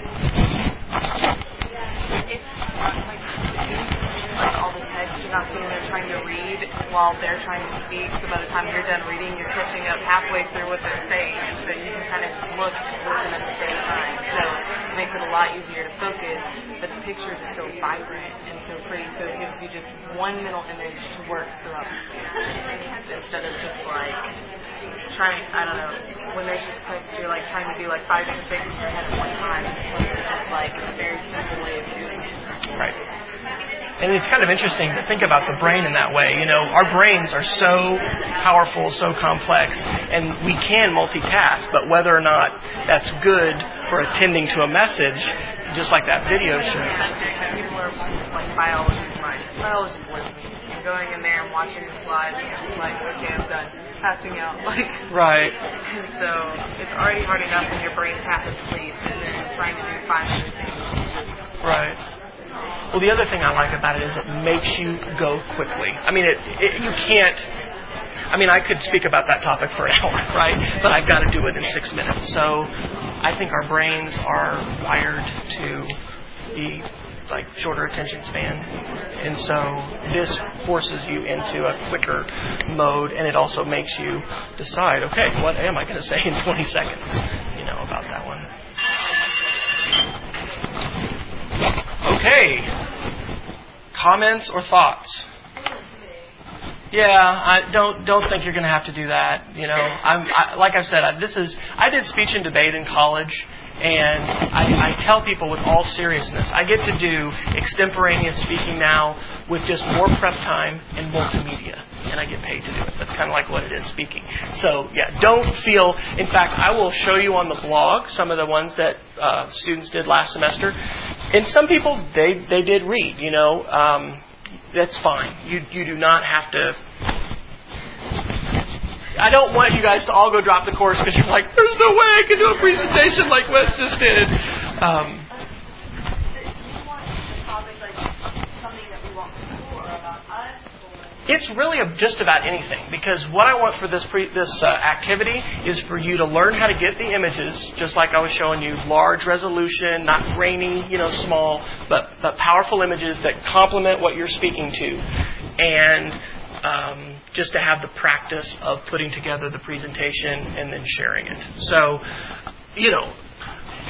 Not sitting trying to read while they're trying to speak. So by the time you're done reading, you're catching up halfway through what they're saying, so you can kind of look listen at the same time. So it makes it a lot easier to focus. But the pictures are so vibrant and so pretty, so it gives you just one mental image to work throughout the school instead of just like trying. I don't know when there's just text, you're like trying to do like five different things in your head at one time. It's just like a very simple way of doing it. Right. And it's kind of interesting to think about the brain in that way. You know, our brains are so powerful, so complex, and we can multitask, but whether or not that's good for attending to a message, just like that video shows. People are like biology. Biology me. And going in there and watching the slides and just like, okay, I'm done. Passing out. Like Right. so it's already hard enough when your brain's half asleep and then trying to do five other things. Right. Well, the other thing I like about it is it makes you go quickly. I mean, it, it you can't. I mean, I could speak about that topic for an hour, right? But I've got to do it in six minutes. So I think our brains are wired to be like shorter attention span. And so this forces you into a quicker mode and it also makes you decide, okay, what am I going to say in 20 seconds, you know, about that one. Okay. Comments or thoughts? Yeah, I don't don't think you're going to have to do that. You know, I'm I, like I've said, I, this is I did speech and debate in college, and I, I tell people with all seriousness, I get to do extemporaneous speaking now with just more prep time and multimedia, and I get paid to do it. That's kind of like what it is speaking. So yeah, don't feel. In fact, I will show you on the blog some of the ones that uh, students did last semester, and some people they they did read. You know. Um, that's fine. You you do not have to I don't want you guys to all go drop the course because you're like, there's no way I can do a presentation like Wes just did. Um, it's really just about anything because what I want for this pre, this uh, activity is for you to learn how to get the images, just like I was showing you, large resolution, not grainy, you know, small, but but powerful images that complement what you're speaking to, and um, just to have the practice of putting together the presentation and then sharing it. So, you know,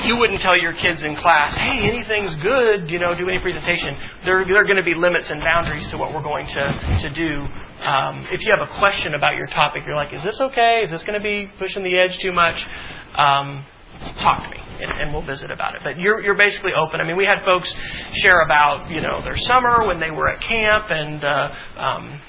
you wouldn't tell your kids in class, hey, anything's good, you know, do any presentation. There, there are going to be limits and boundaries to what we're going to, to do. Um, if you have a question about your topic, you're like, is this okay? Is this going to be pushing the edge too much? Um, talk to me and, and, we'll visit about it. But you're, you're basically open. I mean, we had folks share about, you know, their summer when they were at camp and, uh, um,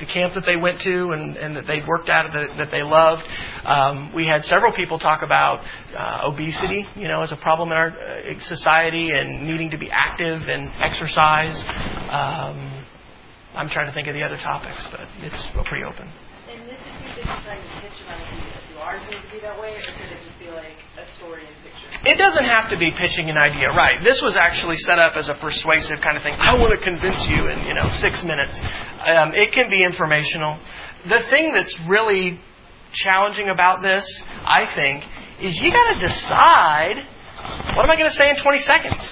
the camp that they went to and, and that they worked at that, that they loved. Um, we had several people talk about uh, obesity, you know, as a problem in our uh, society and needing to be active and exercise. Um, I'm trying to think of the other topics, but it's pretty open. And this is be that way, or could it just be like a story and pictures? It doesn't have to be pitching an idea, right? This was actually set up as a persuasive kind of thing. I want to convince you in you know six minutes. Um, it can be informational. The thing that's really challenging about this, I think, is you got to decide what am I going to say in 20 seconds.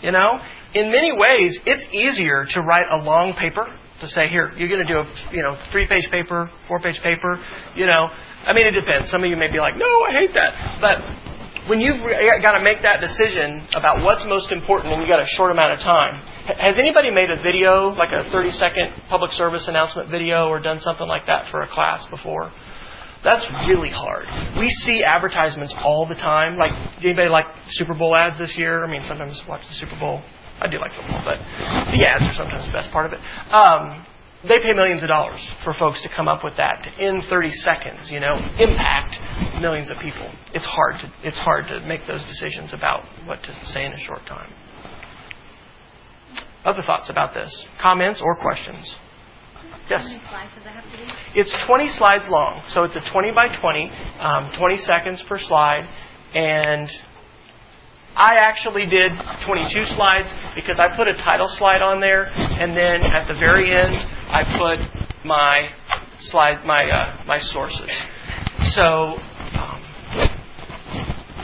You know, in many ways, it's easier to write a long paper to say, here, you're going to do a you know three-page paper, four-page paper. You know, I mean, it depends. Some of you may be like, no, I hate that, but when you've got to make that decision about what's most important and you've got a short amount of time, has anybody made a video, like a 30 second public service announcement video, or done something like that for a class before? That's really hard. We see advertisements all the time. Like, anybody like Super Bowl ads this year? I mean, sometimes watch the Super Bowl. I do like football, but the ads are sometimes the best part of it. Um, they pay millions of dollars for folks to come up with that to in 30 seconds, you know, impact millions of people. It's hard to, it's hard to make those decisions about what to say in a short time. Other thoughts about this? Comments or questions? Yes? It's 20 slides long, so it's a 20 by 20, um, 20 seconds per slide, and I actually did 22 slides because I put a title slide on there, and then at the very end, I put my slide, my uh, my sources. So um,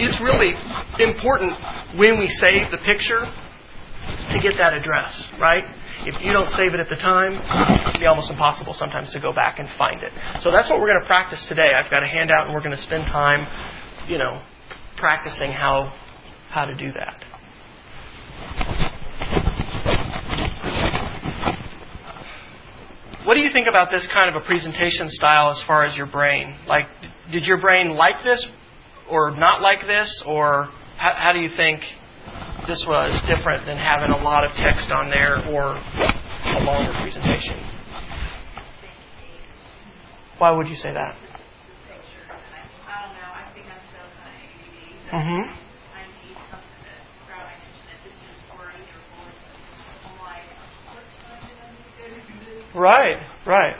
it's really important when we save the picture to get that address, right? If you don't save it at the time, it can be almost impossible sometimes to go back and find it. So that's what we're going to practice today. I've got a handout, and we're going to spend time, you know, practicing how how to do that. What do you think about this kind of a presentation style as far as your brain? Like, did your brain like this or not like this? Or how, how do you think this was different than having a lot of text on there or a longer presentation? Why would you say that? Mm-hmm. Right, right.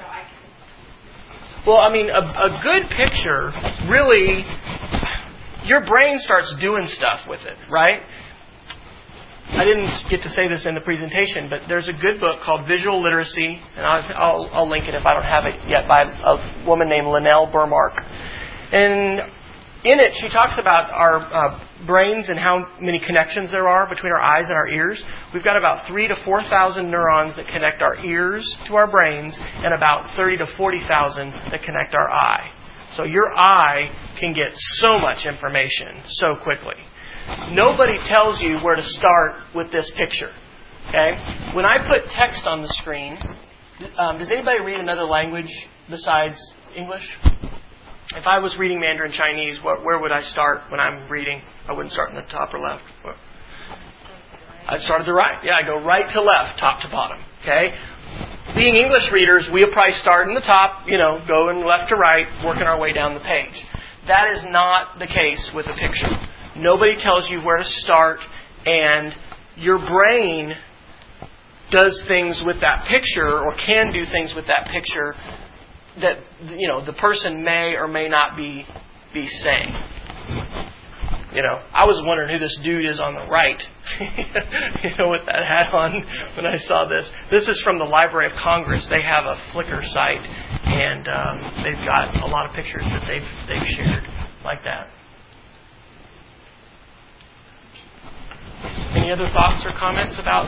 Well, I mean, a, a good picture really, your brain starts doing stuff with it, right? I didn't get to say this in the presentation, but there's a good book called Visual Literacy, and I'll, I'll, I'll link it if I don't have it yet, by a woman named Lynell Burmark. And in it, she talks about our uh, brains and how many connections there are between our eyes and our ears. We've got about three to four thousand neurons that connect our ears to our brains, and about thirty to forty thousand that connect our eye. So your eye can get so much information so quickly. Nobody tells you where to start with this picture. Okay? When I put text on the screen, um, does anybody read another language besides English? If I was reading Mandarin Chinese, what, where would I start when I'm reading? I wouldn't start in the top or left. I'd start at the right. Yeah, I go right to left, top to bottom. Okay? Being English readers, we'll probably start in the top, you know, going left to right, working our way down the page. That is not the case with a picture. Nobody tells you where to start, and your brain does things with that picture or can do things with that picture that you know the person may or may not be be saying. You know, I was wondering who this dude is on the right. you know, with that hat on when I saw this. This is from the Library of Congress. They have a Flickr site, and um, they've got a lot of pictures that they've they've shared like that. Any other thoughts or comments about?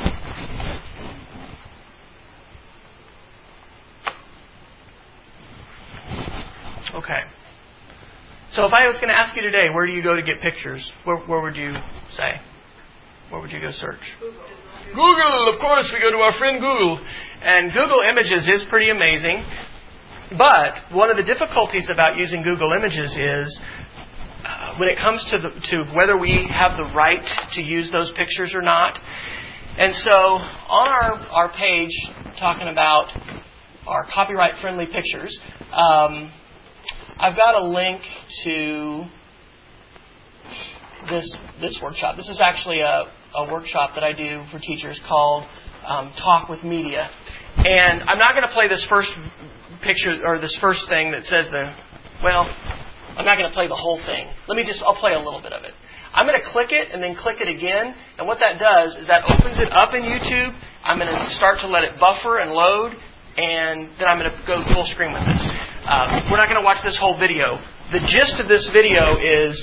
Okay. So if I was going to ask you today, where do you go to get pictures? Where, where would you say? Where would you go search? Google. Of course, we go to our friend Google. And Google Images is pretty amazing. But one of the difficulties about using Google Images is uh, when it comes to, the, to whether we have the right to use those pictures or not. And so on our, our page, talking about our copyright friendly pictures, um, I've got a link to this this workshop. This is actually a, a workshop that I do for teachers called um, Talk with Media. And I'm not going to play this first picture or this first thing that says the well, I'm not going to play the whole thing. Let me just, I'll play a little bit of it. I'm going to click it and then click it again. And what that does is that opens it up in YouTube. I'm going to start to let it buffer and load. And then I'm going to go full screen with this. Um, we're not going to watch this whole video. The gist of this video is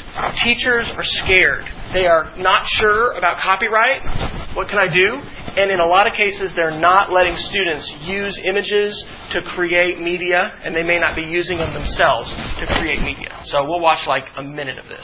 teachers are scared. They are not sure about copyright. What can I do? And in a lot of cases, they're not letting students use images to create media, and they may not be using them themselves to create media. So we'll watch like a minute of this.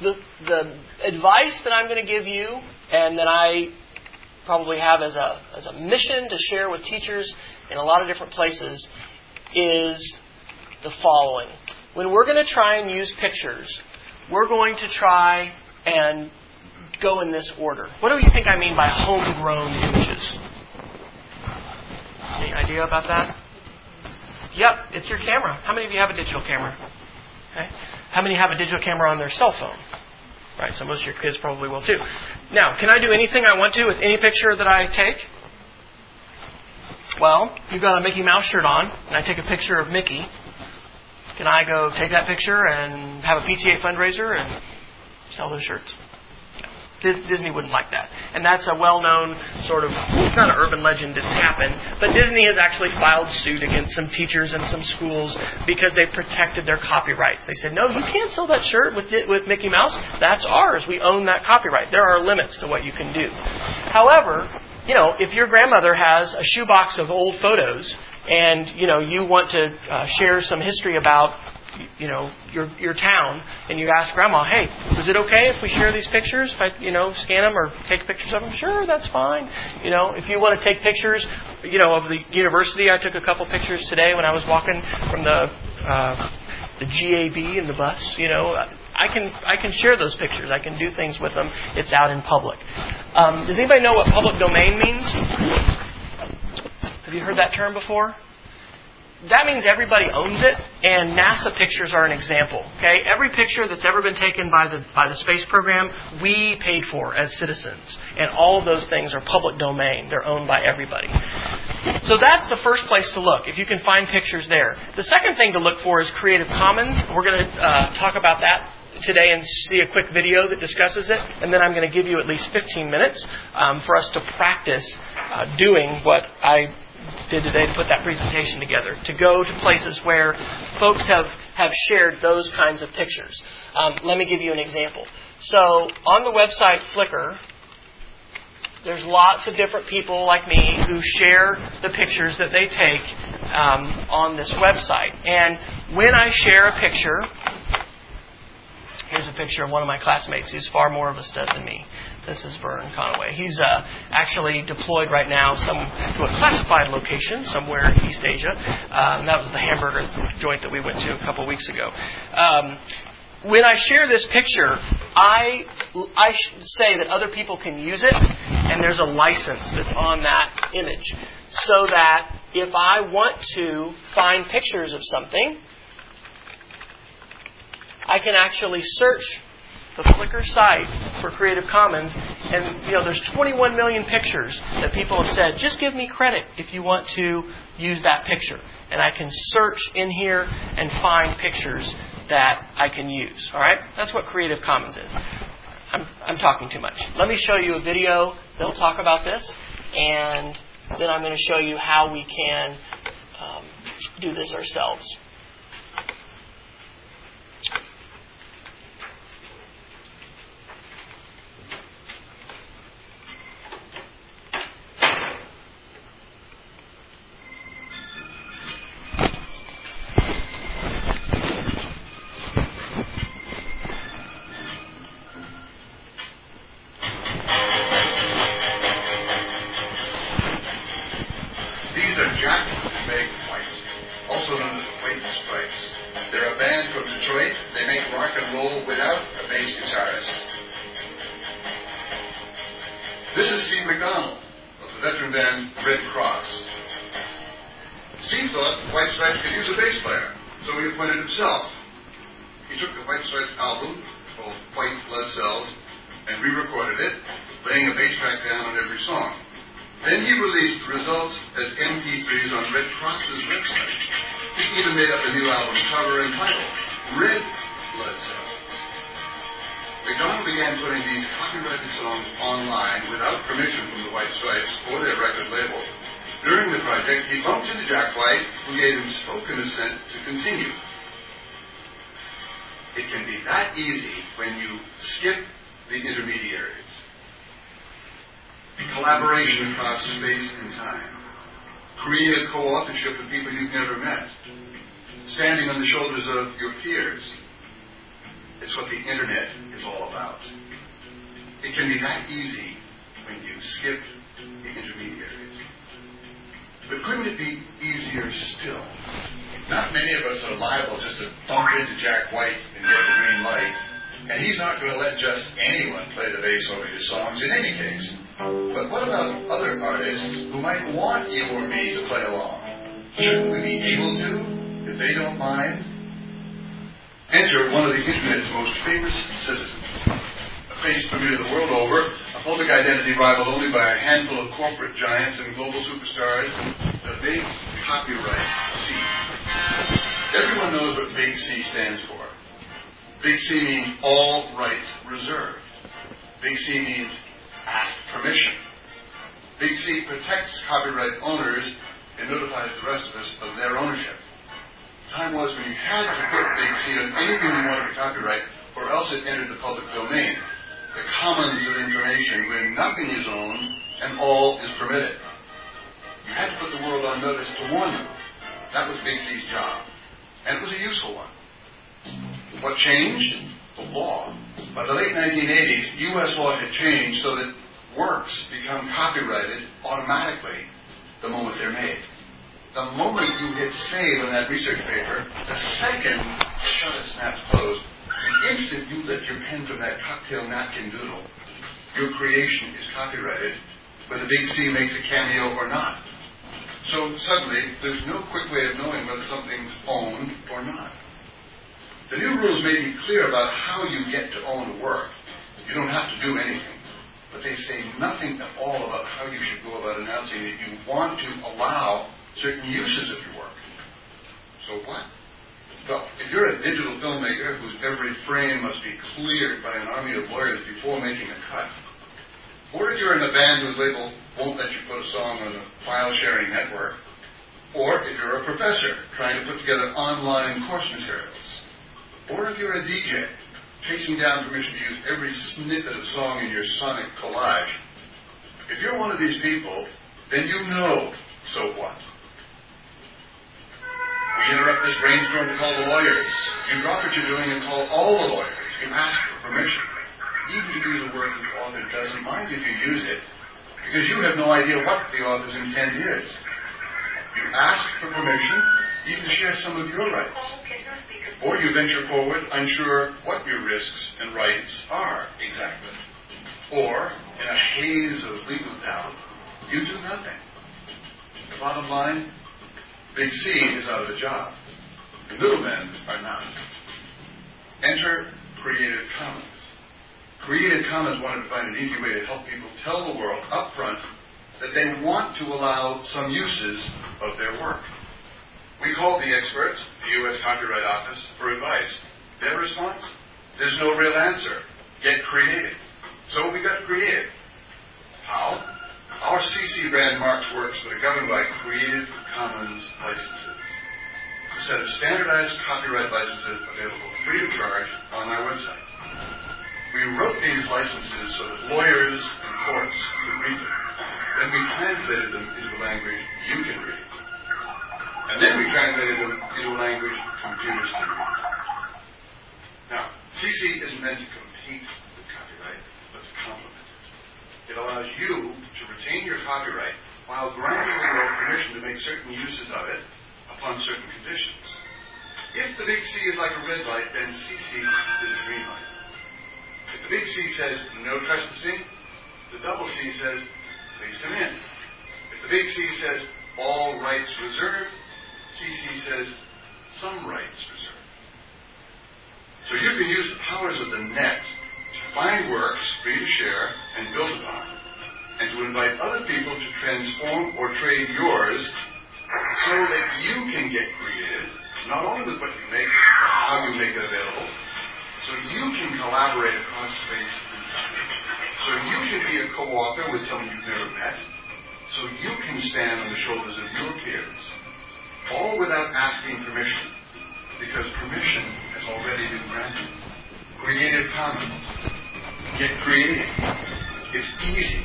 the, the advice that I'm going to give you, and that I probably have as a, as a mission to share with teachers in a lot of different places, is the following. When we're going to try and use pictures, we're going to try and go in this order. What do you think I mean by homegrown images? Any idea about that? Yep, it's your camera. How many of you have a digital camera? Okay. How many have a digital camera on their cell phone? Right, so most of your kids probably will too. Now, can I do anything I want to with any picture that I take? Well, you've got a Mickey Mouse shirt on, and I take a picture of Mickey. Can I go take that picture and have a PTA fundraiser and sell those shirts? Disney wouldn't like that. And that's a well known sort of, it's not an urban legend, it's happened, but Disney has actually filed suit against some teachers and some schools because they protected their copyrights. They said, no, you can't sell that shirt with, with Mickey Mouse. That's ours. We own that copyright. There are limits to what you can do. However, you know, if your grandmother has a shoebox of old photos and, you know, you want to uh, share some history about you know your your town and you ask grandma hey is it okay if we share these pictures if i you know scan them or take pictures of them sure that's fine you know if you want to take pictures you know of the university i took a couple pictures today when i was walking from the uh the gab in the bus you know I can I can share those pictures. I can do things with them. It's out in public. Um, does anybody know what public domain means? Have you heard that term before? That means everybody owns it, and NASA pictures are an example. Okay, every picture that's ever been taken by the by the space program, we paid for as citizens, and all of those things are public domain. They're owned by everybody. So that's the first place to look. If you can find pictures there, the second thing to look for is Creative Commons. We're going to uh, talk about that today and see a quick video that discusses it, and then I'm going to give you at least 15 minutes um, for us to practice uh, doing what I did today to put that presentation together, to go to places where folks have, have shared those kinds of pictures. Um, let me give you an example. So on the website Flickr, there's lots of different people like me who share the pictures that they take um, on this website. And when I share a picture, here's a picture of one of my classmates who's far more of a stud than me. This is Vern Conaway. He's uh, actually deployed right now some to a classified location somewhere in East Asia. Um, that was the hamburger joint that we went to a couple weeks ago. Um, when I share this picture, I I say that other people can use it, and there's a license that's on that image, so that if I want to find pictures of something, I can actually search the Flickr site for Creative Commons, and you know there's 21 million pictures that people have said, just give me credit if you want to use that picture, and I can search in here and find pictures that I can use. All right, that's what Creative Commons is. I'm, I'm talking too much. Let me show you a video. They'll talk about this, and then I'm going to show you how we can um, do this ourselves. Public rivaled only by a handful of corporate giants and global superstars, the big copyright C. Everyone knows what big C stands for. Big C means all rights reserved. Big C means ask permission. Big C protects copyright owners and notifies the rest of us of their ownership. Time was when you had to put Big C on anything you wanted to copyright, or else it entered the public domain, the commons of information where nothing is owned and all is permitted. You had to put the world on notice to warn them. That was C's job. And it was a useful one. What changed? The law. By the late 1980s, U.S. law had changed so that works become copyrighted automatically the moment they're made. The moment you hit save on that research paper, the second shut it snaps closed, instant you lift your pen from that cocktail napkin doodle, your creation is copyrighted, whether Big C makes a cameo or not. So suddenly, there's no quick way of knowing whether something's owned or not. The new rules may be clear about how you get to own a work. You don't have to do anything. But they say nothing at all about how you should go about announcing that you want to allow certain uses of your work. So what? Well, if you're a digital filmmaker whose every frame must be cleared by an army of lawyers before making a cut, or if you're in a band whose label won't let you put a song on a file sharing network, or if you're a professor trying to put together online course materials, or if you're a DJ chasing down permission to use every snippet of a song in your sonic collage, if you're one of these people, then you know so what. We interrupt this brainstorm to call the lawyers. You drop what you're doing and call all the lawyers. You ask for permission. Even to use a work the author doesn't mind if you use it, because you have no idea what the author's intent is. You ask for permission, even to share some of your rights. Or you venture forward unsure what your risks and rights are exactly. Or, in a haze of legal doubt, you do nothing. The bottom line Big C is out of a job. The middlemen are not. Enter Creative Commons. Creative Commons wanted to find an easy way to help people tell the world up front that they want to allow some uses of their work. We called the experts, the U.S. Copyright Office, for advice. Their response? There's no real answer. Get creative. So we got creative. How? Our CC brand marks works that are governed by Creative Commons licenses. A set of standardized copyright licenses available free of charge on our website. We wrote these licenses so that lawyers and courts could read them. Then we translated them into a language you can read. And then we translated them into a language computers can read. Now, CC isn't meant to compete with copyright, but to complement it. It allows you to retain your copyright while granting the world permission to make certain uses of it upon certain conditions. If the big C is like a red light, then CC is a green light. If the big C says no trespassing, the double C says please come in. If the big C says all rights reserved, CC says some rights reserved. So you can use the powers of the net find works for you to share and build upon, and to invite other people to transform or trade yours so that you can get creative, not only with what you make, but how you make it available, so you can collaborate across space and time. So you can be a co-author with someone you've never met, so you can stand on the shoulders of your peers all without asking permission, because permission has already been granted. Creative Commons. Get creative. It's easy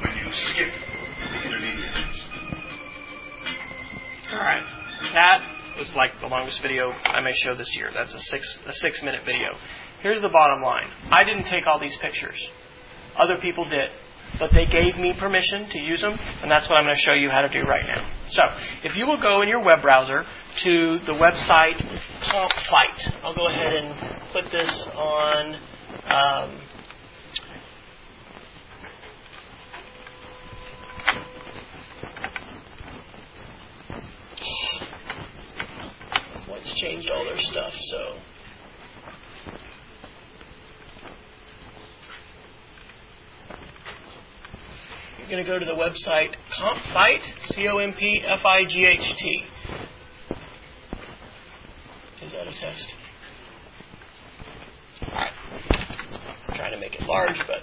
when you skip the intermediaries. All right. That was like the longest video I may show this year. That's a six a six minute video. Here's the bottom line. I didn't take all these pictures. Other people did but they gave me permission to use them, and that's what I'm going to show you how to do right now. So, if you will go in your web browser to the website Compfight, I'll go ahead and put this on. Um, changed all their stuff, so. You're going to go to the website CompFight, C O M P F I G H T. Is that a test? Alright. Trying to make it large, but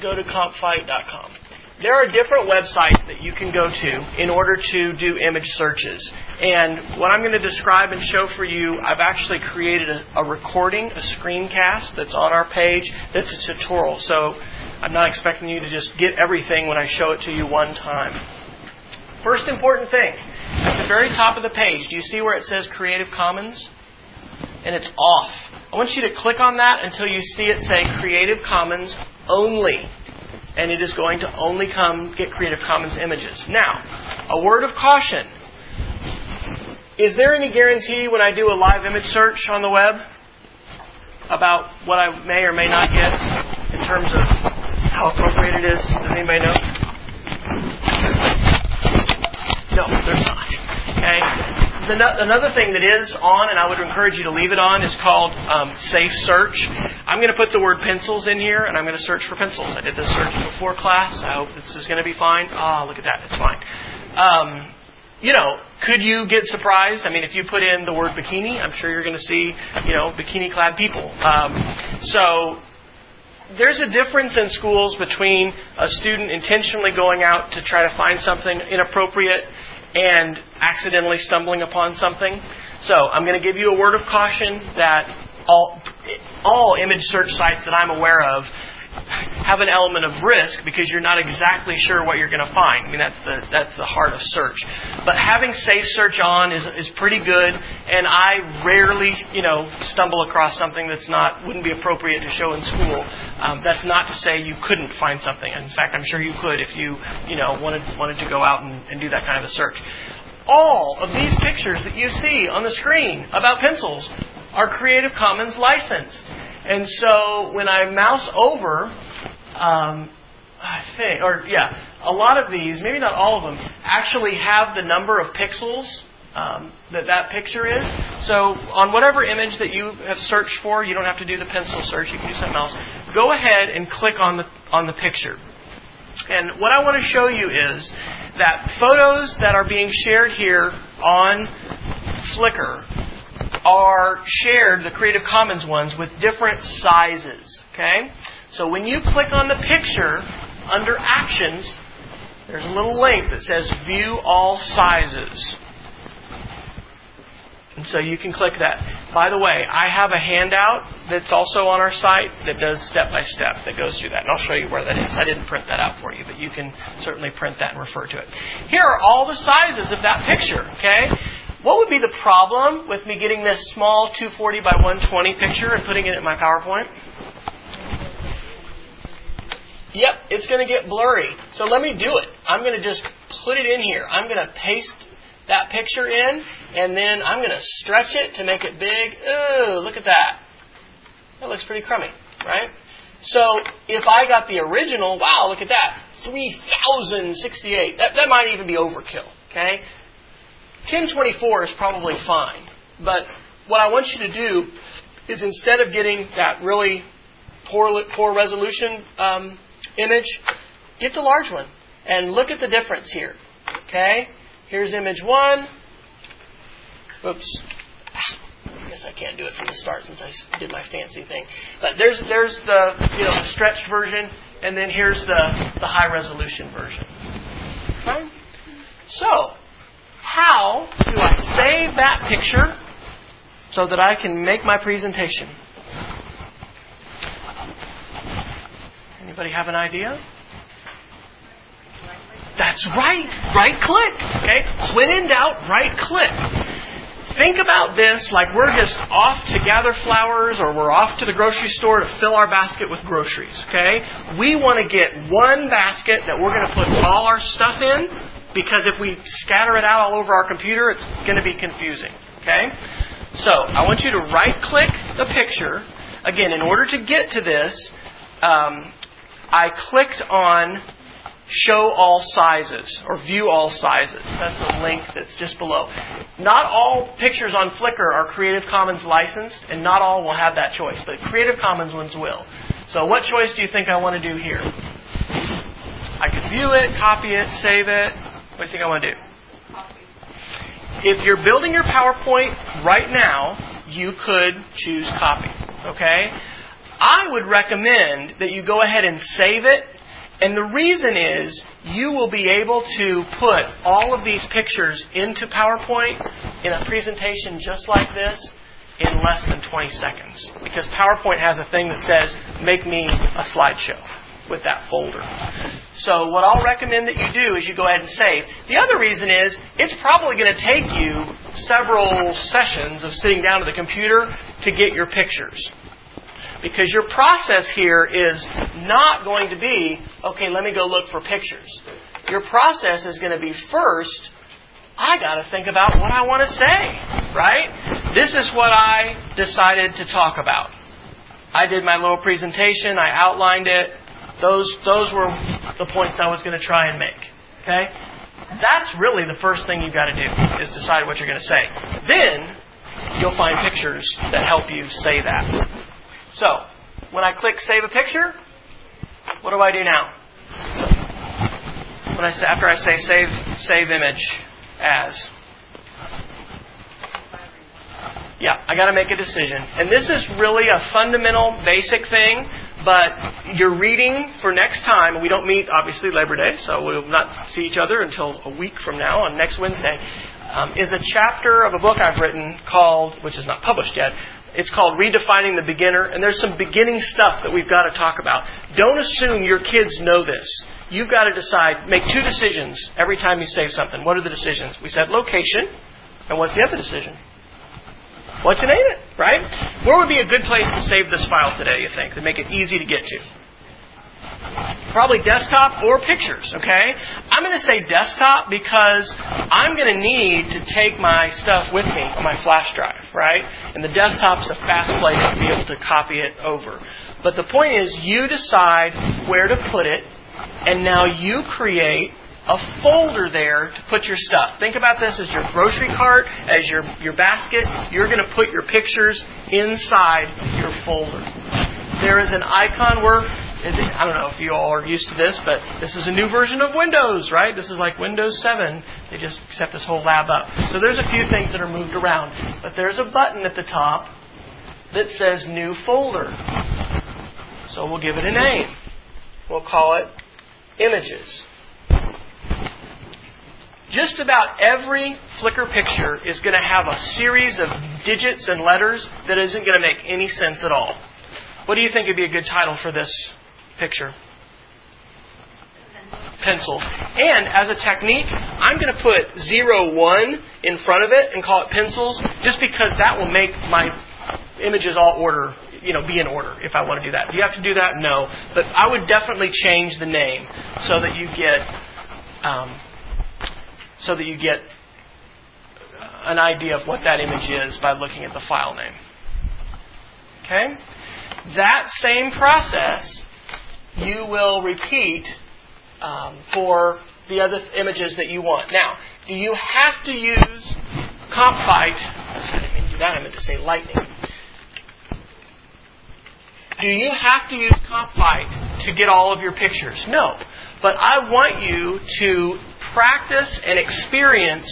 go to compfight.com. There are different websites that you can go to in order to do image searches. And what I'm going to describe and show for you, I've actually created a, a recording, a screencast that's on our page that's a tutorial. So I'm not expecting you to just get everything when I show it to you one time. First important thing, at the very top of the page, do you see where it says Creative Commons? And it's off. I want you to click on that until you see it say Creative Commons only. And it is going to only come get Creative Commons images. Now, a word of caution. Is there any guarantee when I do a live image search on the web about what I may or may not get in terms of how appropriate it is? Does anybody know? No, there's not. Okay? The, another thing that is on, and I would encourage you to leave it on, is called um, Safe Search. I'm going to put the word pencils in here, and I'm going to search for pencils. I did this search before class. I hope this is going to be fine. Ah, oh, look at that. It's fine. Um, you know, could you get surprised? I mean, if you put in the word bikini, I'm sure you're going to see, you know, bikini clad people. Um, so there's a difference in schools between a student intentionally going out to try to find something inappropriate and accidentally stumbling upon something. So I'm going to give you a word of caution that all, all image search sites that I'm aware of have an element of risk because you're not exactly sure what you're going to find. I mean, that's the that's the heart of search. But having safe search on is is pretty good, and I rarely, you know, stumble across something that's not wouldn't be appropriate to show in school. Um, that's not to say you couldn't find something. In fact, I'm sure you could if you, you know, wanted wanted to go out and, and do that kind of a search. All of these pictures that you see on the screen about pencils are Creative Commons licensed. And so when I mouse over, um, I think, or yeah, a lot of these, maybe not all of them, actually have the number of pixels um, that that picture is. So on whatever image that you have searched for, you don't have to do the pencil search. You can do something else. Go ahead and click on the on the picture. And what I want to show you is that photos that are being shared here on Flickr are shared, the Creative Commons ones, with different sizes. Okay? So when you click on the picture, under Actions, there's a little link that says View All Sizes. And so you can click that. By the way, I have a handout that's also on our site that does step by step that goes through that. And I'll show you where that is. I didn't print that out for you, but you can certainly print that and refer to it. Here are all the sizes of that picture, okay? What would be the problem with me getting this small 240 by 120 picture and putting it in my PowerPoint? Yep, it's going to get blurry. So let me do it. I'm going to just put it in here. I'm going to paste that picture in, and then I'm going to stretch it to make it big. Ooh, look at that. That looks pretty crummy, right? So if I got the original, wow, look at that. 3068. That, that might even be overkill, okay? 1024 is probably fine. But what I want you to do is instead of getting that really poor, poor resolution um, image, get the large one and look at the difference here. Okay? Here's image one. Oops. I guess I can't do it from the start since I did my fancy thing. But there's there's the you know the stretched version, and then here's the the high resolution version. Okay? So how do I save that picture so that I can make my presentation? Anybody have an idea? That's right. Right click. Okay. When in doubt, right click. Think about this like we're just off to gather flowers or we're off to the grocery store to fill our basket with groceries. Okay. We want to get one basket that we're going to put all our stuff in because if we scatter it out all over our computer, it's going to be confusing. Okay? So I want you to right click the picture. Again, in order to get to this, um, I clicked on show all sizes or view all sizes. That's a link that's just below. Not all pictures on Flickr are Creative Commons licensed, and not all will have that choice, but Creative Commons ones will. So, what choice do you think I want to do here? I could view it, copy it, save it. What do you think I want to do? If you're building your PowerPoint right now, you could choose copy. Okay? I would recommend that you go ahead and save it. And the reason is you will be able to put all of these pictures into PowerPoint in a presentation just like this in less than 20 seconds. Because PowerPoint has a thing that says, make me a slideshow with that folder. So what I'll recommend that you do is you go ahead and save. The other reason is it's probably going to take you several sessions of sitting down to the computer to get your pictures. Because your process here is not going to be, okay, let me go look for pictures. Your process is going to be first, I got to think about what I want to say, right? This is what I decided to talk about. I did my little presentation, I outlined it, those, those were the points I was going to try and make. Okay? That's really the first thing you've got to do, is decide what you're going to say. Then, you'll find pictures that help you say that. So, when I click Save a Picture, what do I do now? When I after I say Save, save Image As, yeah, I got to make a decision. And this is really a fundamental, basic thing, but you're reading for next time. We don't meet, obviously, Labor Day, so we'll not see each other until a week from now on next Wednesday. Um, is a chapter of a book I've written called, which is not published yet, it's called Redefining the Beginner, and there's some beginning stuff that we've got to talk about. Don't assume your kids know this. You've got to decide, make two decisions every time you save something. What are the decisions? We said location, and what's the other decision? What to name it, right? Where would be a good place to save this file today, you think, to make it easy to get to? Probably desktop or pictures, okay? I'm going to say desktop because I'm going to need to take my stuff with me on my flash drive, right? And the desktop's a fast place to be able to copy it over. But the point is, you decide where to put it, and now you create a folder there to put your stuff. Think about this as your grocery cart, as your, your basket. You're going to put your pictures inside your folder. There is an icon where, I don't know if you all are used to this, but this is a new version of Windows, right? This is like Windows 7. They just set this whole lab up. So there's a few things that are moved around. But there's a button at the top that says New Folder. So we'll give it a name. We'll call it Images. Just about every Flickr picture is going to have a series of digits and letters that isn't going to make any sense at all. What do you think would be a good title for this picture? Pencils. And as a technique, I'm going to put 0, 1 in front of it and call it pencils just because that will make my images all order, you know, be in order if I want to do that. Do you have to do that? No. But I would definitely change the name so that you get um, so that you get an idea of what that image is by looking at the file name. Okay? That same process you will repeat um, for the other images that you want. Now, do you have to use Compfight? I didn't mean to do that. I meant to say Lightning. Do you have to use Compfight to get all of your pictures? No. But I want you to practice and experience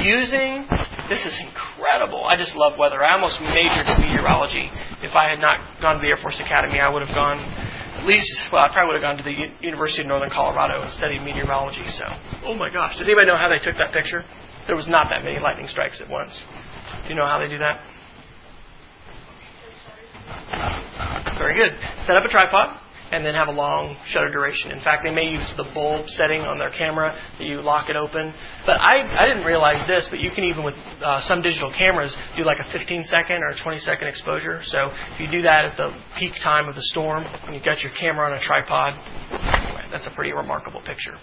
using this is incredible. I just love weather. I almost majored in meteorology. If I had not gone to the Air Force Academy, I would have gone at least, well, I probably would have gone to the U- University of Northern Colorado and studied meteorology. So, oh my gosh. Does anybody know how they took that picture? There was not that many lightning strikes at once. Do you know how they do that? Very good. Set up a tripod and then have a long shutter duration. In fact, they may use the bulb setting on their camera that you lock it open. But I, I didn't realize this, but you can even with uh, some digital cameras do like a 15 second or 20 second exposure. So if you do that at the peak time of the storm and you've got your camera on a tripod, that's a pretty remarkable picture.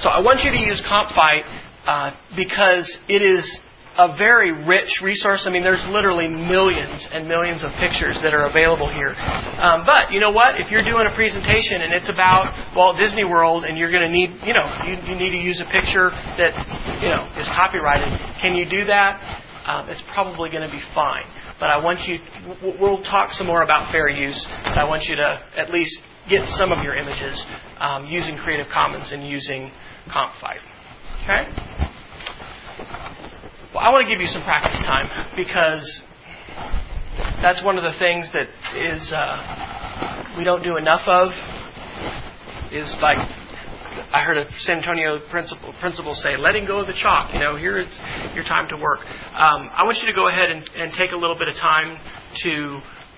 So I want you to use Compfight uh, because it is a very rich resource. I mean, there's literally millions and millions of pictures that are available here. Um, but you know what? If you're doing a presentation and it's about Walt Disney World and you're going to need, you know, you, you need to use a picture that, you know, is copyrighted, can you do that? Um, it's probably going to be fine. But I want you, we'll talk some more about fair use, but I want you to at least get some of your images um, using Creative Commons and using CompFight. Okay? Well, I want to give you some practice time because that's one of the things that is uh, we don't do enough of. Is like I heard a San Antonio principal, principal say, letting go of the chalk. You know, here it's your time to work. Um, I want you to go ahead and, and, take a little bit of time to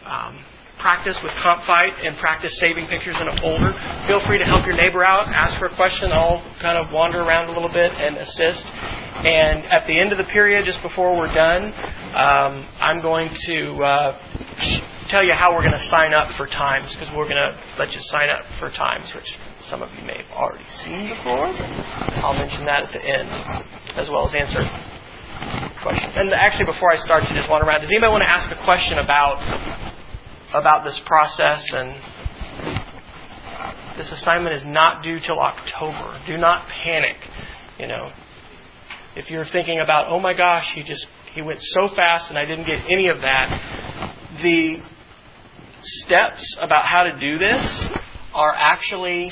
um, practice with CompFight and practice saving pictures in a folder. Feel free to help your neighbor out, ask for a question. I'll kind of wander around a little bit and assist. And at the end of the period, just before we're done, um, I'm going to uh, tell you how we're going to sign up for times because we're going to let you sign up for times, which some of you may have already seen before. I'll mention that at the end, as well as answer questions. And actually, before I start to just wander around, does anybody want to ask a question about about this process and this assignment is not due till October. Do not panic. You know, if you're thinking about, oh my gosh, he just he went so fast and I didn't get any of that, the steps about how to do this are actually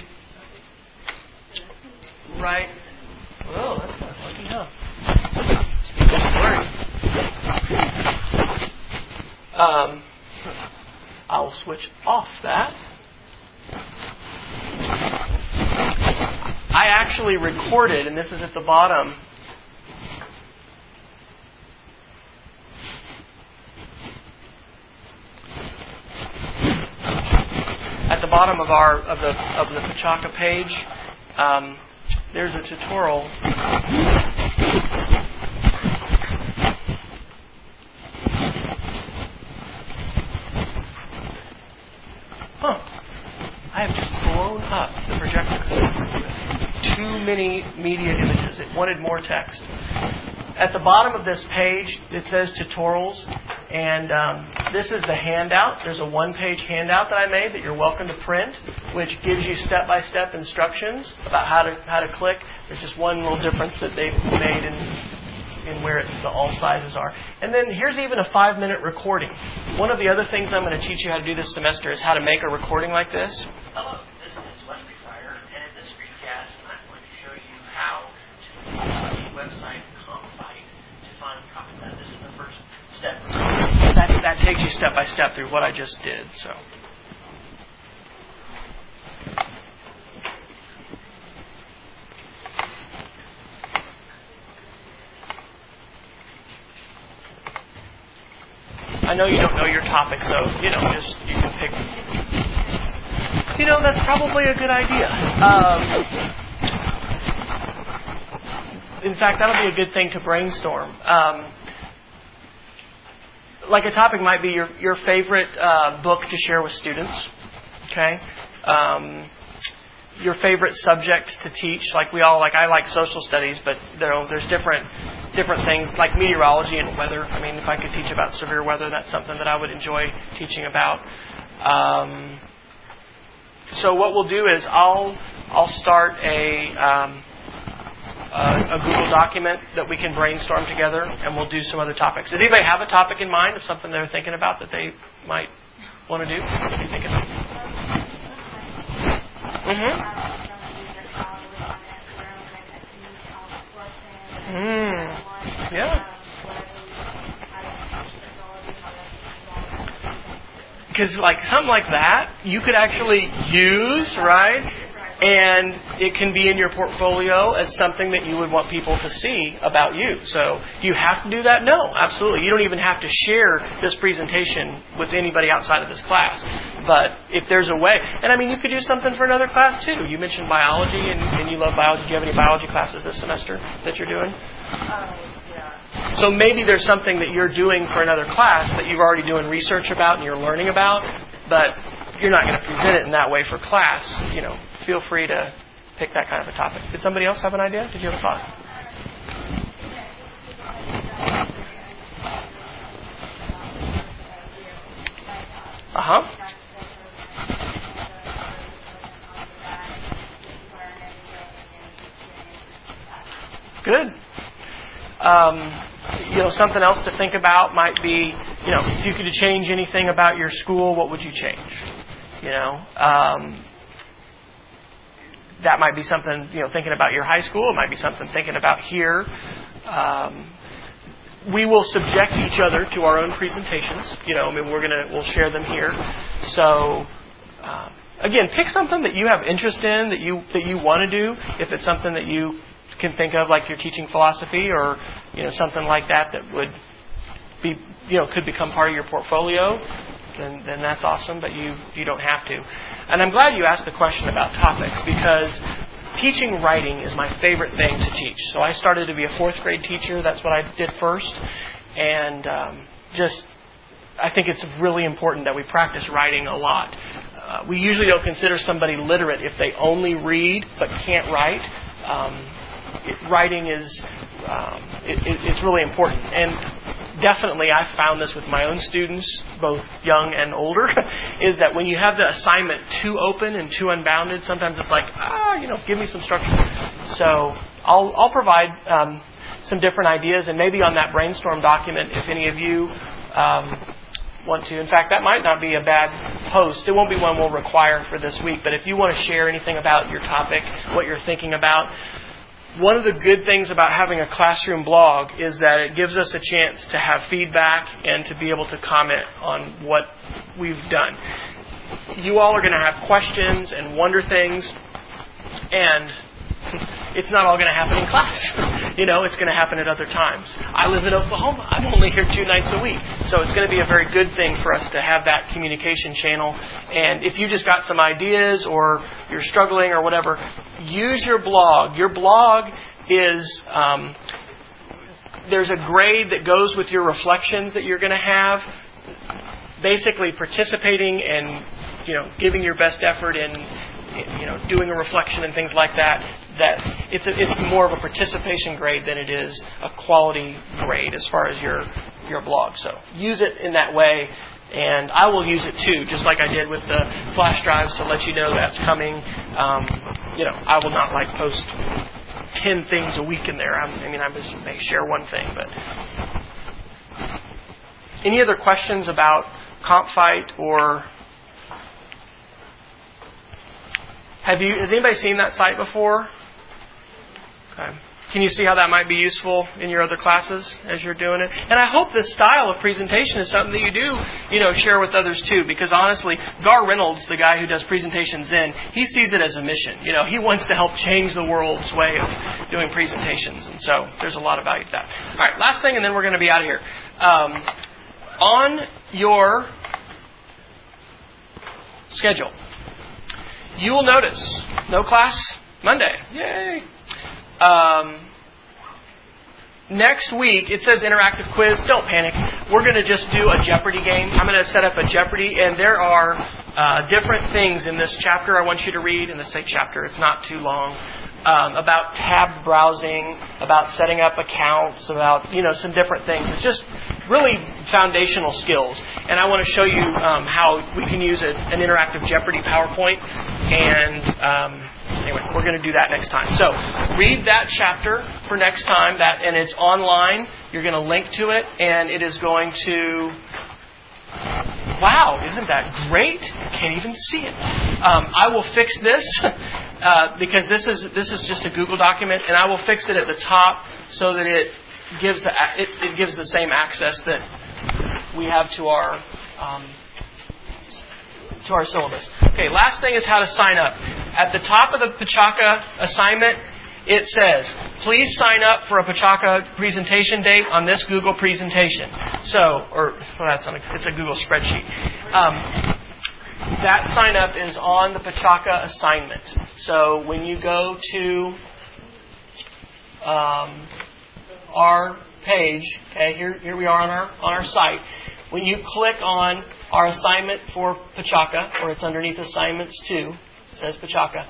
right. Oh, that's not lucky, huh? Um, I'll switch off that. I actually recorded, and this is at the bottom. At the bottom of our of the of the Pechakucha page, um, there's a tutorial huh, I have just blown up the projector too many media images. It wanted more text. At the bottom of this page, it says tutorials, and um, this is the handout. There's a one-page handout that I made that you're welcome to print, which gives you step-by-step instructions about how to how to click. There's just one little difference that they've made in and where the all sizes are. And then here's even a five minute recording. One of the other things I'm going to teach you how to do this semester is how to make a recording like this. Hello, this is Wesley Fryer, and in this screencast, I'm going to show you how to use the website CompFight to find content. This is the first step. That, that takes you step by step through what I just did. So. I know you don't know your topic, so you know, just you can pick. You know, that's probably a good idea. Um, in fact, that'll be a good thing to brainstorm. Um, like a topic might be your your favorite uh, book to share with students. Okay. Um, your favorite subject to teach, like we all like. I like social studies, but there, there's different different things like meteorology and weather. I mean, if I could teach about severe weather, that's something that I would enjoy teaching about. Um, so what we'll do is I'll I'll start a, um, a, a Google document that we can brainstorm together, and we'll do some other topics. Does anybody have a topic in mind of something they're thinking about that they might want to do? What are you thinking? Mm-hmm. Mm. Yeah. Because like something like that, you could actually use, right? And it can be in your portfolio as something that you would want people to see about you. So, do you have to do that? No, absolutely. You don't even have to share this presentation with anybody outside of this class. But if there's a way, and I mean, you could do something for another class too. You mentioned biology, and, and you love biology. Do you have any biology classes this semester that you're doing? So maybe there's something that you're doing for another class that you're already doing research about and you're learning about, but you're not going to present it in that way for class. You know, feel free to pick that kind of a topic. Did somebody else have an idea? Did you have a thought? Uh huh. Good. Um, you know, something else to think about might be, you know, if you could change anything about your school, what would you change? You know, um, that might be something, you know, thinking about your high school. It might be something thinking about here. Um, we will subject each other to our own presentations. You know, I mean, we're gonna we'll share them here. So. Uh, again, pick something that you have interest in that you that you want to do. If it's something that you can think of, like you're teaching philosophy or you know something like that, that would be you know could become part of your portfolio, then then that's awesome. But you you don't have to. And I'm glad you asked the question about topics because teaching writing is my favorite thing to teach. So I started to be a fourth grade teacher. That's what I did first, and um, just I think it's really important that we practice writing a lot. Uh, we usually don't consider somebody literate if they only read but can't write. Um, it, writing is um, it, it, it's really important, and definitely I found this with my own students, both young and older, is that when you have the assignment too open and too unbounded, sometimes it's like ah, you know, give me some structure. So I'll I'll provide. Um, some different ideas, and maybe on that brainstorm document, if any of you um, want to. In fact, that might not be a bad post. It won't be one we'll require for this week, but if you want to share anything about your topic, what you're thinking about, one of the good things about having a classroom blog is that it gives us a chance to have feedback and to be able to comment on what we've done. You all are going to have questions and wonder things, and it's not all going to happen in class. you know, it's going to happen at other times. I live in Oklahoma. I'm only here two nights a week. So it's going to be a very good thing for us to have that communication channel. And if you just got some ideas or you're struggling or whatever, use your blog. Your blog is. Um, there's a grade that goes with your reflections that you're going to have. Basically, participating and you know giving your best effort in you know, doing a reflection and things like that, that it's a, it's more of a participation grade than it is a quality grade as far as your your blog. So use it in that way, and I will use it too, just like I did with the flash drives to let you know that's coming. Um, you know, I will not like post ten things a week in there. I'm, I mean, I just may share one thing, but any other questions about CompFight or Have you? Has anybody seen that site before? Okay. Can you see how that might be useful in your other classes as you're doing it? And I hope this style of presentation is something that you do, you know, share with others too. Because honestly, Garr Reynolds, the guy who does presentations in, he sees it as a mission. You know, he wants to help change the world's way of doing presentations, and so there's a lot of value to that. All right, last thing, and then we're going to be out of here. Um, on your schedule, you will notice no class Monday. Yay! Um, next week, it says interactive quiz. Don't panic. We're going to just do a Jeopardy game. I'm going to set up a Jeopardy, and there are uh, different things in this chapter I want you to read. In the same chapter, it's not too long. Um, about tab browsing, about setting up accounts, about you know some different things. It's just really foundational skills, and I want to show you um, how we can use a, an interactive Jeopardy PowerPoint. And um, anyway, we're going to do that next time. So read that chapter for next time. That and it's online. You're going to link to it, and it is going to wow, isn't that great? I can't even see it. Um, I will fix this uh, because this is this is just a Google document, and I will fix it at the top so that it gives the it, it gives the same access that we have to our um, to our syllabus. Okay, last thing is how to sign up. At the top of the Pechakucha assignment, it says, please sign up for a Pechakucha presentation date on this Google presentation. So, or, well, that's on a, it's a Google spreadsheet. Um, that sign up is on the Pechakucha assignment. So when you go to um, our page, okay, here, here we are on our, on our site. When you click on our assignment for Pechakucha, or it's underneath assignments too, it says Pechakucha,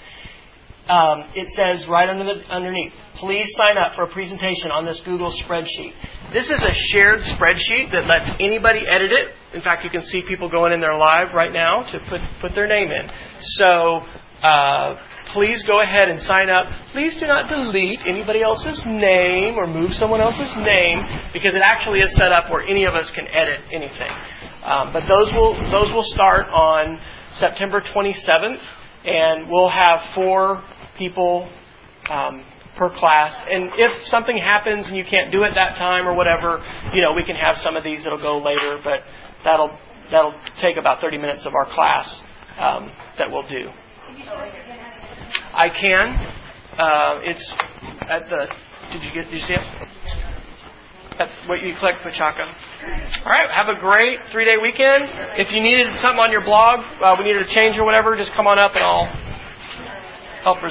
um, it says right under the, underneath, please sign up for a presentation on this Google spreadsheet. This is a shared spreadsheet that lets anybody edit it. In fact, you can see people going in there live right now to put, put their name in. So uh, please go ahead and sign up. Please do not delete anybody else's name or move someone else's name because it actually is set up where any of us can edit anything. Um, but those will those will start on September 27th, and we'll have four people um, per class. And if something happens and you can't do it that time or whatever, you know, we can have some of these that'll go later, but that'll that'll take about 30 minutes of our class um, that we'll do. I can. Uh, it's at the. Did you get? Did you see it? At what you click Pechakucha. All right. Have a great three day weekend. If you needed something on your blog, uh, we needed a change or whatever, just come on up and I'll help.